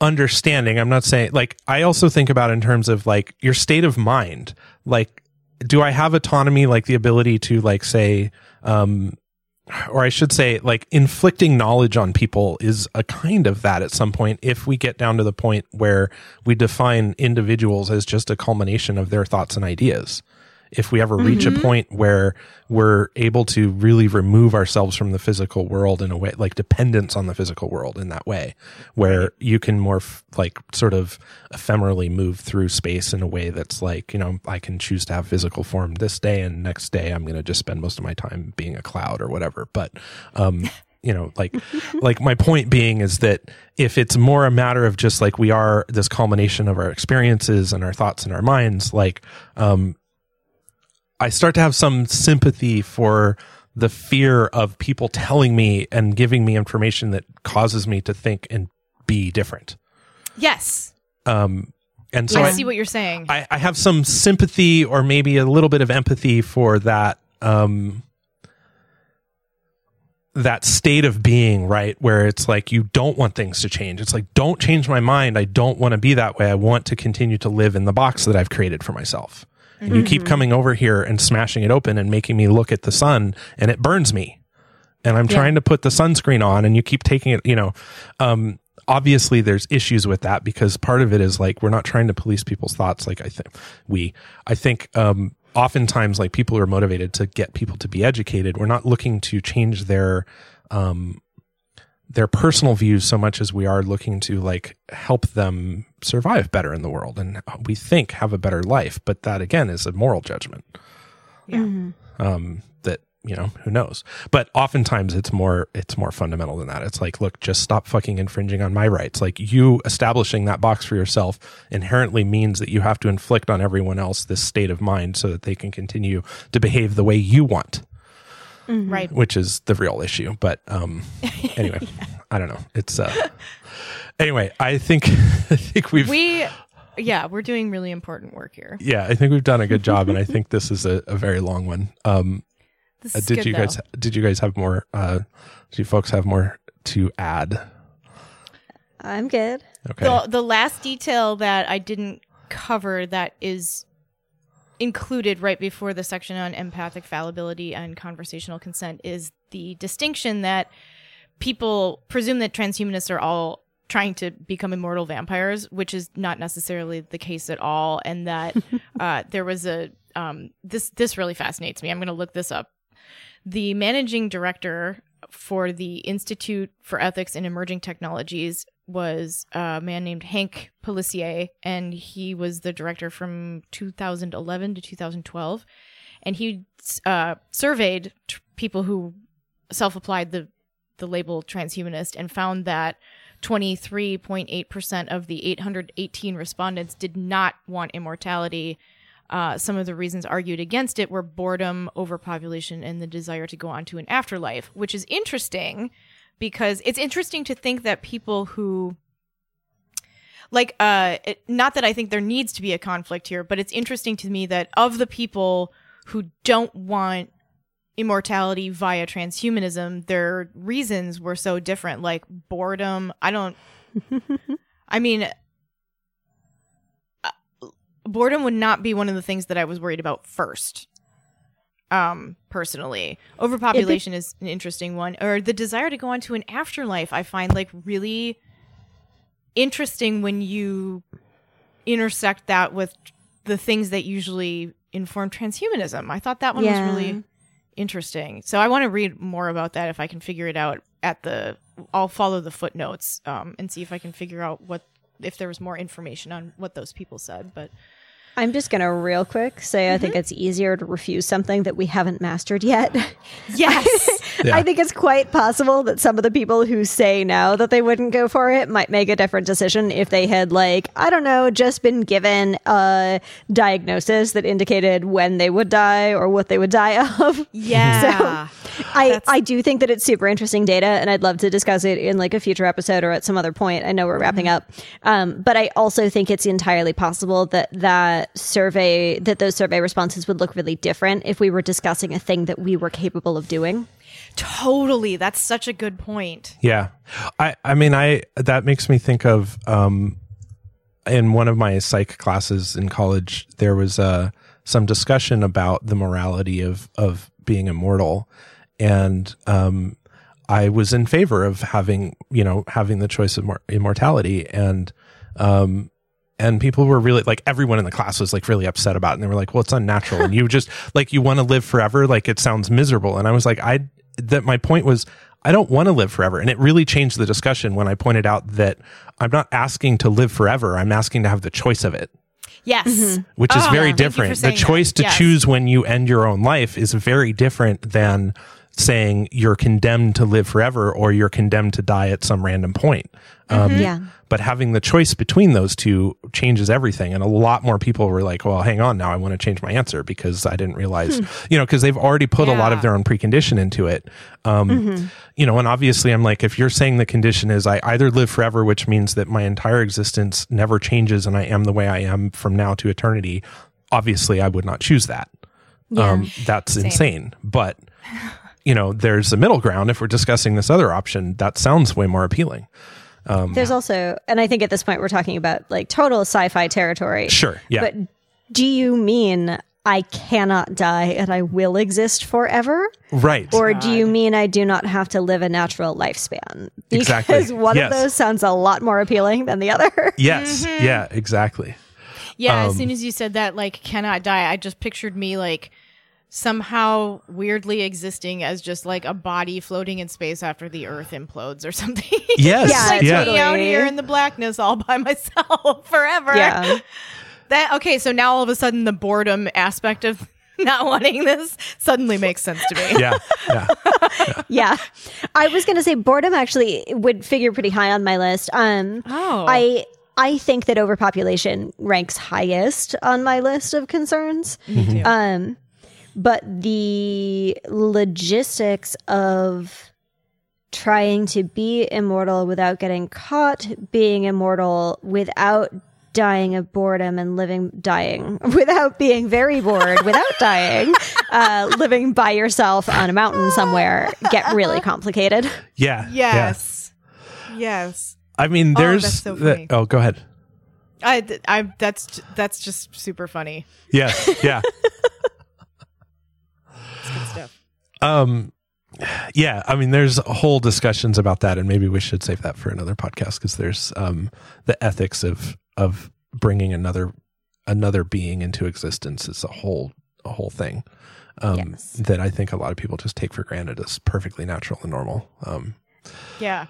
understanding. I'm not saying like I also think about in terms of like your state of mind. Like, do I have autonomy, like the ability to like say, um, or I should say, like inflicting knowledge on people is a kind of that at some point. If we get down to the point where we define individuals as just a culmination of their thoughts and ideas. If we ever reach a point where we're able to really remove ourselves from the physical world in a way, like dependence on the physical world in that way, where you can more f- like sort of ephemerally move through space in a way that's like, you know, I can choose to have physical form this day and next day I'm going to just spend most of my time being a cloud or whatever. But, um, [laughs] you know, like, like my point being is that if it's more a matter of just like we are this culmination of our experiences and our thoughts and our minds, like, um, I start to have some sympathy for the fear of people telling me and giving me information that causes me to think and be different. Yes. Um, and so I I, see what you're saying. I, I have some sympathy or maybe a little bit of empathy for that um, that state of being, right? Where it's like you don't want things to change. It's like don't change my mind. I don't want to be that way. I want to continue to live in the box that I've created for myself. And you keep coming over here and smashing it open and making me look at the sun and it burns me. And I'm trying to put the sunscreen on and you keep taking it, you know. Um, obviously there's issues with that because part of it is like we're not trying to police people's thoughts like I think we I think um oftentimes like people are motivated to get people to be educated. We're not looking to change their um their personal views so much as we are looking to like help them survive better in the world and we think have a better life. But that again is a moral judgment. Yeah. Um, that you know who knows but oftentimes it's more it's more fundamental than that it's like look just stop fucking infringing on my rights like you establishing that box for yourself inherently means that you have to inflict on everyone else this state of mind so that they can continue to behave the way you want Right. which is the real issue but um [laughs] anyway i don't know it's uh anyway i think [laughs] i think we've We, yeah, we're doing really important work here. yeah i think we've done a good job and i think this is a, a very long one um This Uh, did good, you though. guys did you guys have more uh do you folks have more to add I'm good. okay The, the last detail that I didn't cover that is included right before the section on empathic fallibility and conversational consent is the distinction that people presume that transhumanists are all trying to become immortal vampires, which is not necessarily the case at all, and that [laughs] uh, there was a um, this this really fascinates me. I'm going to look this up. The managing director for the Institute for Ethics in Emerging Technologies was a man named Hank Pellissier, and he was the director from 2011 to 2012. And he uh, surveyed t- people who self-applied the the label transhumanist and found that 23.8% of the 818 respondents did not want immortality. Uh, some of the reasons argued against it were boredom, overpopulation, and the desire to go on to an afterlife, which is interesting because it's interesting to think that people who like uh it, not that I think there needs to be a conflict here, but it's interesting to me that of the people who don't want immortality via transhumanism, their reasons were so different. Like boredom. I don't. [laughs] I mean, boredom would not be one of the things that I was worried about first. Um, personally, overpopulation is an interesting one, or the desire to go on to an afterlife. I find like really interesting when you intersect that with the things that usually inform transhumanism. I thought that one Yeah. was really interesting. So I want to read more about that if I can figure it out at the I'll follow the footnotes um, and see if I can figure out what if there was more information on what those people said. But I'm just going to real quick say I think mm-hmm. it's easier to refuse something that we haven't mastered yet. [laughs] yes, [laughs] Yeah. I think it's quite possible that some of the people who say now that they wouldn't go for it might make a different decision if they had, like, I don't know, just been given a diagnosis that indicated when they would die or what they would die [laughs] of. yeah, I, I do think that it's super interesting data, and I'd love to discuss it in like a future episode or at some other point. I know we're wrapping up, um, but I also think it's entirely possible that that survey, that those survey responses would look really different if we were discussing a thing that we were capable of doing. totally. That's such a good point. Yeah. I, I mean, I, that makes me think of, um, in one of my psych classes in college, there was, uh, some discussion about the morality of, of being immortal. And, um, I was in favor of having, you know, having the choice of mor- immortality. And, um, and people were really like everyone in the class was like really upset about it. And they were like well it's unnatural. And you [laughs] just like you want to live forever like it sounds miserable. And i was like i that my point was i don't want to live forever. And it really changed the discussion when i pointed out that i'm not asking to live forever. I'm asking to have the choice of it. Yes, which is Oh, very thank different. The saying that. choice to Yes. choose when you end your own life is very different than saying you're condemned to live forever or you're condemned to die at some random point. Um, Yeah. But having the choice between those two changes everything. And a lot more people were like, well, hang on now. I want to change my answer because I didn't realize, you know, because they've already put a lot of their own precondition into it. Um, You know, and obviously I'm like, if you're saying the condition is I either live forever, which means that my entire existence never changes and I am the way I am from now to eternity, obviously I would not choose that. Um, that's insane. But, [laughs] you know, there's a middle ground. If we're discussing this other option, that sounds way more appealing. There's also, and I think at this point we're talking about like total sci-fi territory. Sure. Yeah. But do you mean I cannot die and I will exist forever? right. Or do you mean I do not have to live a natural lifespan? Because Exactly. [laughs] one Yes. of those sounds a lot more appealing than the other. [laughs] yes. Mm-hmm. Yeah, exactly. Yeah, Um, as soon as you said that, like, cannot die, I just pictured me, like, somehow weirdly existing as just like a body floating in space after the Earth implodes or something. [laughs] Yes, Yeah, like yeah. me out Totally. here in the blackness all by [laughs] myself forever. Yeah. [laughs] That okay, so now all of a sudden the boredom aspect of not wanting this suddenly makes sense to me. yeah, yeah. yeah. I was going to say boredom actually would figure pretty high on my list. Um, Oh. I I think that overpopulation ranks highest on my list of concerns. Me too. Um, but the logistics of trying to be immortal without getting caught being immortal without dying of boredom and living dying [laughs] without being very bored without [laughs] dying uh, living by yourself on a mountain somewhere get really complicated [laughs] Yeah. yeah. yes. Yes. I mean, Oh, there's. that's so the- oh, go ahead. I, I that's that's just super funny. Yes. Yeah. It's good stuff. um, yeah. I mean, there's whole discussions about that, and maybe we should save that for another podcast because there's um the ethics of of bringing another another being into existence is a whole a whole thing. Um, Yes. that I think a lot of people just take for granted as perfectly natural and normal. Um, Yeah.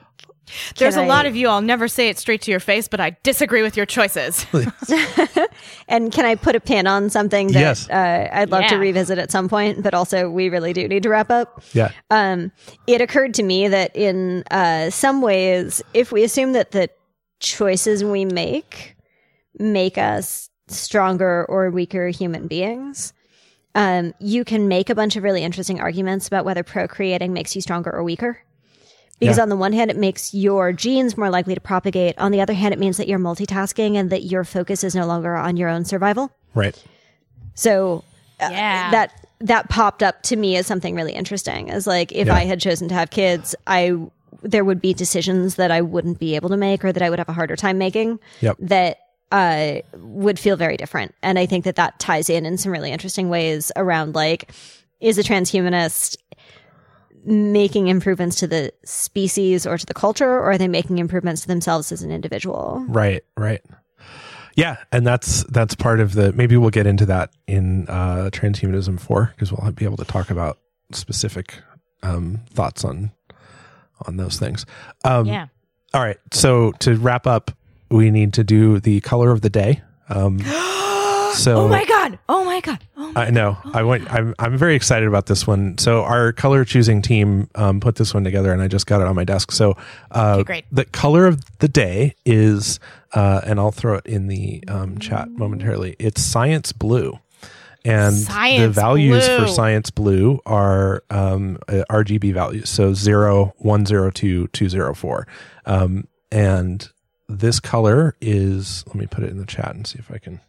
There's a I- lot of you. I'll never say it straight to your face, but I disagree with your choices. [laughs] and can i put a pin on something that Yes. uh, i'd love to revisit at some point but also we really do need to wrap up yeah. um, it occurred to me that in uh, some ways, if we assume that the choices we make make us stronger or weaker human beings, um, you can make a bunch of really interesting arguments about whether procreating makes you stronger or weaker. Because Yeah. on the one hand, it makes your genes more likely to propagate. On the other hand, it means that you're multitasking and that your focus is no longer on your own survival. Right. So uh, Yeah. that that popped up to me as something really interesting. As like if Yeah. I had chosen to have kids, I there would be decisions that I wouldn't be able to make or that I would have a harder time making Yep. that uh, would feel very different. And I think that that ties in in some really interesting ways around like is a transhumanist making improvements to the species or to the culture or are they making improvements to themselves as an individual? Right, right. Yeah, and that's that's part of the maybe we'll get into that in uh transhumanism 4 because we'll be able to talk about specific um thoughts on on those things. Um yeah. all right. So to wrap up, we need to do the color of the day. Um [gasps] so oh my god. Oh my god. Oh my I know. I went. I'm. I'm very excited about this one. So our color choosing team um, put this one together, and I just got it on my desk. So uh, Okay, great. the color of the day is, uh, and I'll throw it in the um, chat momentarily. It's science blue, and the values blue. for science blue are um, uh, RGB values. So zero, one, zero, two, two, zero, four, um, and this color is. Let me put it in the chat and see if I can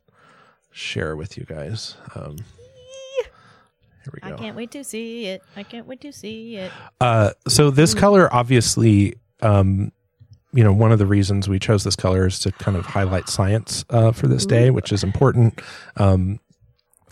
share with you guys. Um, here we go. I can't wait to see it. I can't wait to see it. Uh, so this color, obviously, um, you know, one of the reasons we chose this color is to kind of highlight science uh, for this day, which is important. Um,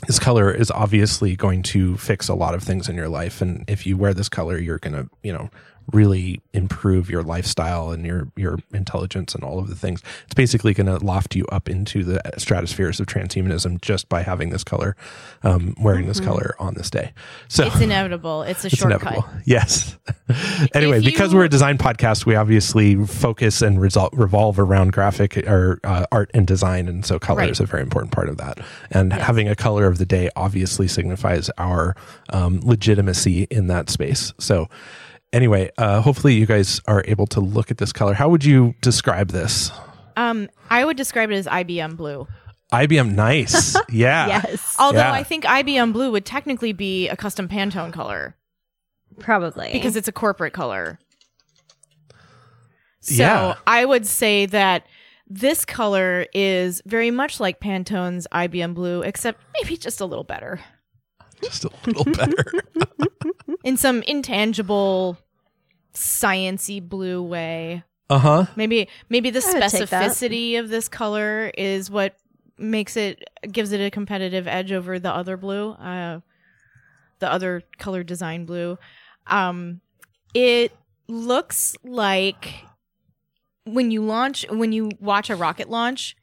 this color is obviously going to fix a lot of things in your life, and if you wear this color, you're going to, you know, really improve your lifestyle and your your intelligence and all of the things. It's basically going to loft you up into the stratospheres of transhumanism just by having this color, um, wearing this color on this day. So It's inevitable. It's a [laughs] it's shortcut. inevitable. Yes. [laughs] anyway, you- because we're a design podcast, we obviously focus and resol- revolve around graphic or uh, art and design, and so color Right. is a very important part of that. And having a color of the day obviously signifies our um, legitimacy in that space. So. Anyway, uh, hopefully you guys are able to look at this color. How would you describe this? Um, I would describe it as IBM blue. IBM nice. [laughs] Yeah. Yes, Although Yeah. I think IBM blue would technically be a custom Pantone color probably because it's a corporate color. So Yeah. I would say that this color is very much like Pantone's IBM blue, except maybe just a little better Just a little better. [laughs] in some intangible, sciency blue way. uh huh. Maybe maybe the I would take that. specificity of this color is what makes it gives it a competitive edge over the other blue, uh, the other color design blue. Um, it looks like when you launch when you watch a rocket launch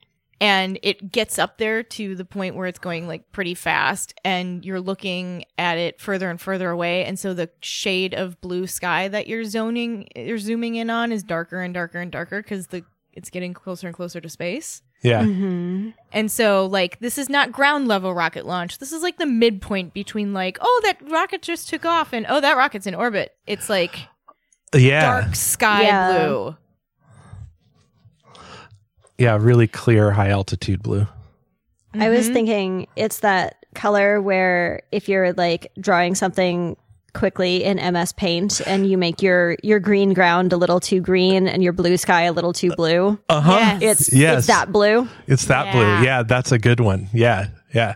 and it gets up there to the point where it's going like pretty fast and you're looking at it further and further away and so the shade of blue sky that you're zoning you're zooming in on is darker and darker and darker cuz the it's getting closer and closer to space. Yeah. Mm-hmm. And so like this is not ground level rocket launch. This is like the midpoint between like oh that rocket just took off and oh that rocket's in orbit. It's like Yeah. dark sky Yeah. blue. Yeah. Really clear, high altitude blue. I was Mhm. thinking it's that color where if you're like drawing something quickly in MS Paint and you make your your green ground a little too green and your blue sky a little too blue, Uh huh. Yes. it's Yes. it's that blue. It's that Yeah. blue. Yeah. That's a good one. Yeah. Yeah.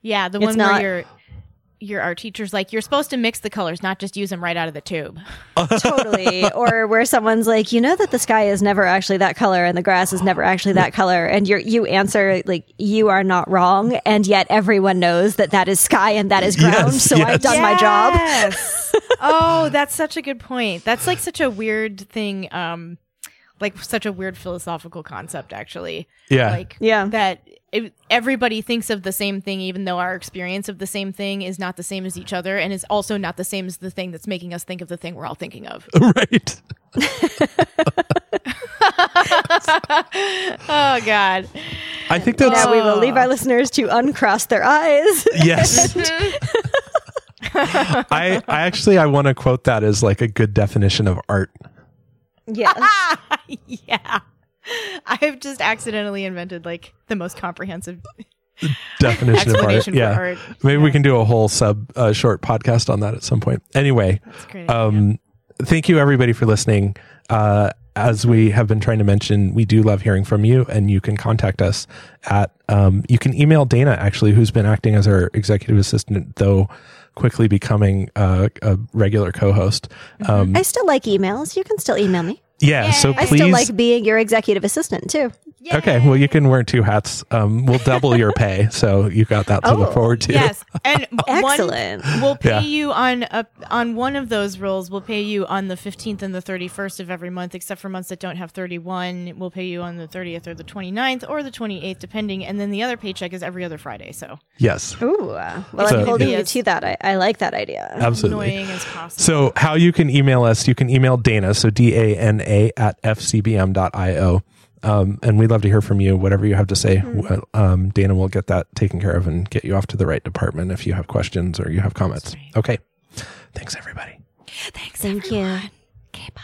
Yeah, the It's one not- where your your our teacher's like you're supposed to mix the colors, not just use them right out of the tube. [laughs] totally. Or where someone's like, you know that the sky is never actually that color and the grass is never actually that color, and you you answer like you are not wrong, and yet everyone knows that that is sky and that is ground. Yes, so yes. I've done my job. Yes. [laughs] oh, that's such a good point. That's like such a weird thing. Um, like such a weird philosophical concept, actually. Yeah. Like Yeah. that it, everybody thinks of the same thing, even though our experience of the same thing is not the same as each other, and is also not the same as the thing that's making us think of the thing we're all thinking of. [laughs] right. oh God. I think that's Now we will leave our listeners to uncross their eyes. yes. [laughs] I I actually I want to quote that as like a good definition of art. yes. [laughs] yeah. [laughs] I've just accidentally invented like the most comprehensive [laughs] Definition of art. explanation Yeah. art. Maybe we can do a whole sub uh, short podcast on that at some point. Anyway, That's great. um, thank you everybody for listening. Uh, as we have been trying to mention, we do love hearing from you, and you can contact us at. Um, you can email Dana actually, who's been acting as our executive assistant, though quickly becoming uh, a regular co-host. Um, I still like emails. You can still email me. Yeah, so. I please. still like being your executive assistant too. Okay, well, you can wear two hats. Um, we'll double your [laughs] pay, so you got that to Oh, look forward to. Yes, and [laughs] one- Excellent. we'll pay Yeah. you on a, on one of those roles. We'll pay you on the fifteenth and the thirty first of every month, except for months that don't have thirty one. We'll pay you on the thirtieth or the 29th or the twenty eighth, depending. And then the other paycheck is every other Friday. So Yes, Ooh, uh, well, So- I'm holding you to that. I, I like that idea. absolutely. annoying as possible. So, how you can email us, you can email Dana, so D A N A at fcbm.io. Um, and we'd love to hear from you, whatever you have to say. Well, Um, Dana will get that taken care of and get you off to the right department if you have questions or you have comments. right. Okay. Thanks, everybody. Thanks, Thank you. Okay, bye.